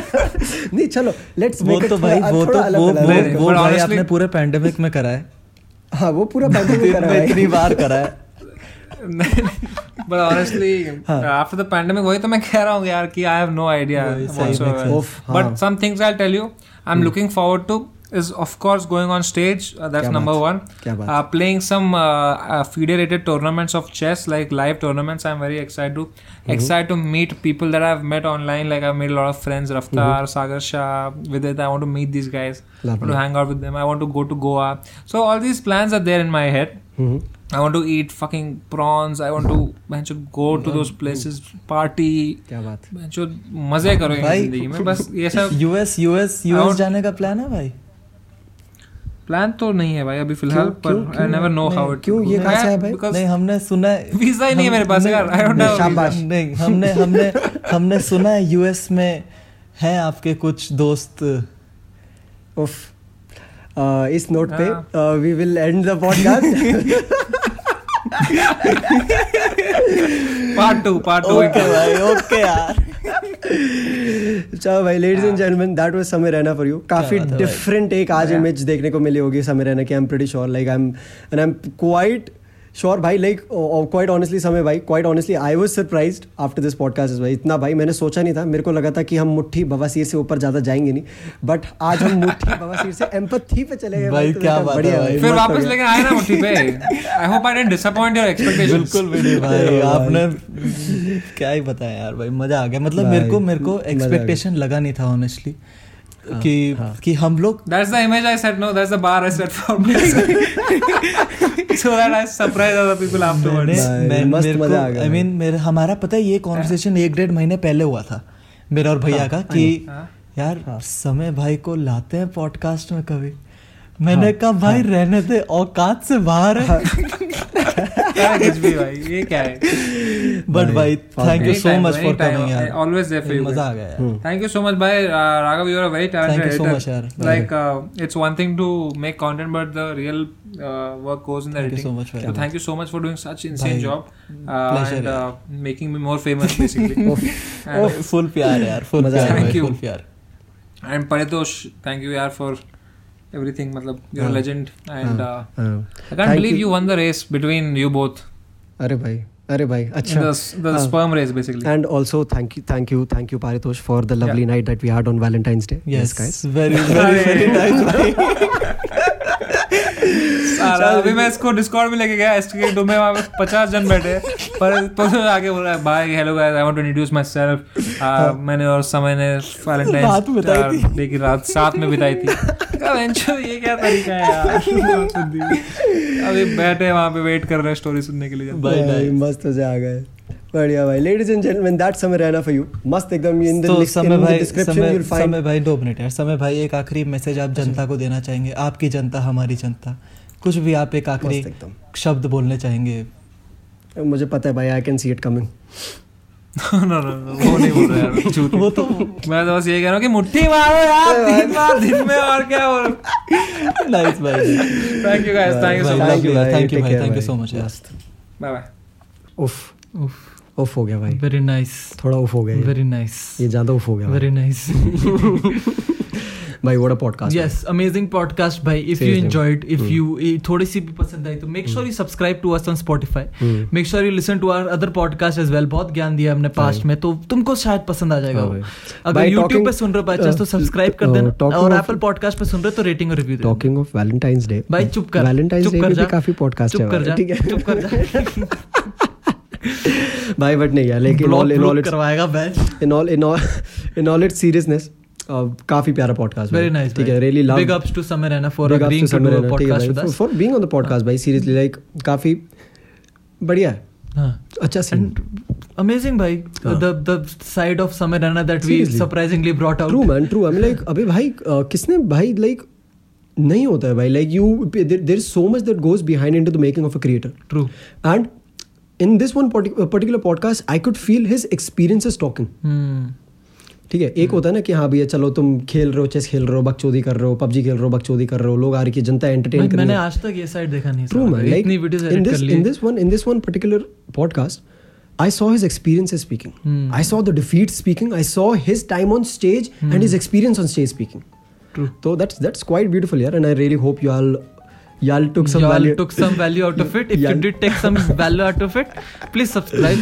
नहीं चलो लेट्स वो make तो भाई वो तो वो वो नहीं, नहीं, वो but भाई honestly- आपने पूरे पैंडेमिक में करा है हाँ वो पूरा पैंडेमिक कर दिन रहा में है इतनी बार करा है but honestly, हाँ. after the pandemic, वही तो मैं कह रहा हूँ यार कि I have no idea वही, सही whatsoever. makes sense. Oof, हाँ. But some things I'll tell you, I'm looking forward to is of course going on stage. Uh, that's क्या number बात, one. क्या बात. Uh, playing some uh, uh, FIDE-rated tournaments of chess, like live tournaments. I'm very excited to excited to meet people that I've met online. Like I've made a lot of friends, Raftar, Sagar Shah, Vidit. I want to meet these guys. I want Lovely. to hang out with them. I want to go to Goa. So all these plans are there in my head. Hmm, I want to eat fucking prawns. I want to man, should go to those places, party. क्या बात man, should मजे करो भाई, जिंदगी में बस ये सब US US I US want- जाने का प्लान है भाई प्लान तो नहीं है भाई अभी फ़िलहाल पर I never know how it क्यों? ये कहाँ से है भाई? नहीं हमने सुना है वीज़ा ही नहीं है मेरे पास यार आई डोंट हैव शाबाश। नहीं हमने हमने हमने सुना है यूएस में हैं आपके कुछ दोस्त उफ इस नोट पे. We will end the podcast part 2 part 2 okay भाई ओके यार चलो भाई ladies and gentleman that was Samay Raina for you काफ़ी। डिफरेंट एक आज इमेज देखने को मिली होगी समय रहना की I am pretty sure like I am and I am quite sure भाई लाइक क्वाइट ऑनेस्टली समय भाई quite honestly I was surprised after this podcast भाई इतना भाई मैंने सोचा नहीं था मेरे को लगा था कि हम मुट्ठी बवासीर से ऊपर ज़्यादा जाएँगे नहीं बट आज हम मुट्ठी बवासीर से एम्पैथी पे चले गए भाई, तो क्या बात है बढ़िया भाई। फिर वापस। लेकर आए ना मुट्ठी पे I hope I didn't disappoint your expectations बिल्कुल भी नहीं भाई। आपने क्या ही बताया यार भाई मज़ा आ गया मतलब मेरे को मेरे को। एक्सपेक्टेशन लगा नहीं था ऑनेस्टली कि कि हम लोग That's the image I set. No, that's the bar I set for myself. so that I surprise other people afterwards. भाई, मैं मस्त मज़ा आ गया आई मीन मेरे हमारा पता है ये कॉन्वर्सेशन एक डेढ़ महीने पहले हुआ था मेरा और भैया का कि हाँ। यार समय भाई को लाते हैं पॉडकास्ट में कभी। मैंने कहा भाई रहने दे औकात से बाहर है। बट भाई thank you so much for coming यार। ऑलवेज देयर फॉर मज़ा आ गया थैंक यू सो मच भाई Raghav you are very talented thank you so much यार। Like it's one thing to make content but the real work goes in the editing so much भाई thank you so much for doing such insane job and making me more famous basically full प्यार यार full मज़ा आ गया full प्यार and Paritosh thank you यार for everything. matlab you're a हाँ. legend, and uh, uh, I can't Thank believe you you won the race between you both. अरे भाई अरे भाई अच्छा The, the हाँ. sperm race, basically. And also thank you, thank you, thank you, Paritosh, for the lovely Yeah. night that we had on Valentine's Day. Yes guys. Very very very nice भाई सारा अभी मैं इसको Discord में लेके गया ST के में वहाँ पे पचास जन बैठे पर तो आगे बोल रहा है bye hello guys I want to introduce myself मैंने और समय ने रात वैलेंटाइन बिताई थी। डे की रात साथ में बिताई थी। ये क्या तरीका है यार? अभी बैठे वहाँ पे वेट कर रहे हैं स्टोरी सुनने के लिए। भाई. मस्त से आ गए। बढ़िया भाई। Ladies and gentleman that Samay Raina for you मस्त एकदम इन द तो समय भाई डिस्क्रिप्शन समय यू विल फाइंड समय भाई दो मिनट यार। समय भाई एक आखिरी मैसेज आप जनता को देना चाहेंगे। आपकी जनता हमारी जनता। कुछ भी आप एक आखिरी शब्द बोलने चाहेंगे। मुझे पता है भाई I can see it coming no no वो नहीं बोल रहा यार झूठ। वो तो मैं तो बस ये कह रहा हूँ कि मुट्ठी मारो यार तीन बार दिन में और क्या और नाइस भाई thank you guys thank you so much thank you, भाई, thank you भाई। यार। बाय बाय उफ उफ हो गया भाई वेरी नाइस थोड़ा उफ हो गया वेरी नाइस ये ज़्यादा उफ हो गया वेरी नाइस भाई what a podcast podcast bhai if you Seriously. enjoyed if you eh, थोड़ी सी भी पसंद आई तो sure you subscribe to us on spotify Hmm. make sure you listen to our other podcast as well बहुत ज्ञान दिया हमने पास्ट में तो तुमको शायद पसंद आ जाएगा हाँ। भाई। अगर भाई, YouTube पे सुन रहे हो बाय चांस तो uh, सब्सक्राइब कर uh, देना। और Apple podcast पे सुन रहे हो तो रेटिंग और review talking of Valentine's Day भाई चुप कर वैलेंटाइंस डे भी काफ़ी पॉडकास्ट चुप है कर जा ठीक है। चुप कर जा। भाई बट नहीं यार लेकिन ब्लॉक ऑल इन ऑल करवाएगा batch in all in all in all it's seriousness काफ़ी प्यारा पॉडकास्ट वेरी नाइस ठीक है really love big ups to Samay Raina for Big ups agreeing to to do Samir a Rana, ठीक है podcast with भाई, us for being on the podcast भाई seriously like काफ़ी बढ़िया है। हाँ। अच्छा सीन amazing भाई। हाँ. the the side of Samir Rana that we Seriously. surprisingly brought out true man true I like अबे भाई uh, किसने भाई लाइक नहीं होता है भाई। Like you there is so much that goes behind into the making of a creator true and in this one particular podcast I could feel his experiences talking hmm. ठीक है एक होता है ना कि हाँ भैया चलो तुम खेल रहे हो चेस खेल रहे हो बकचोदी कर रहे हो पबजी खेल रहे हो बकचोदी कर रहे हो लोग आ रही की जनता एंटरटेन कर मैंने आज तक ये साइड देखा नहीं ट्रू। मैन इतनी in this in this one in this one particular podcast I saw his experiences speaking. Hmm. I saw the defeat speaking. I saw his time on stage hmm. and his experience on stage speaking. True. So that's that's quite beautiful, yeah. And I really hope you all y'all took some Y'all value. took some value out of it. If you did take some value out of it, please subscribe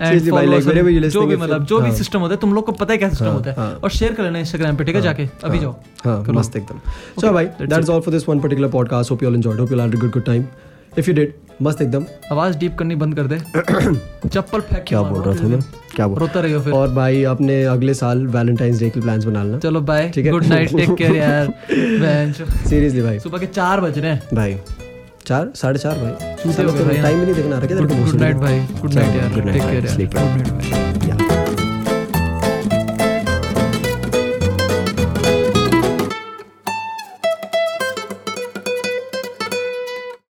and follow like, us जो भी मतलब जो भी हाँ. System होता है तुम लोग को पता है क्या सिस्टम हाँ, होता है हाँ. और शेयर कर लेना इंस्टाग्राम पे ठीक है जाके अभी जाओ हाँ मस्त एकदम so भाई that's that's all for this one particular podcast hope you all enjoyed hope you all had a good good if you did. मस्त एकदम। आवाज़ डीप करनी बंद कर दे। चप्पल फेंक क्या बोल रहा था मैं क्या बोल रोता रहियो फिर। और भाई अपने अगले साल वैलेंटाइंस डे के प्लान्स बना लेना चलो बाय ठीक है। गुड नाइट टेक केयर यार. सीरियसली भाई सुबह के चार बज रहे हैं। भाई चार साढ़े चार भाई। चूते हो गए भाई। टाइम ही नहीं देखना रहा गुड नाइट भाई गुड नाइट यार. टेक केयर यार.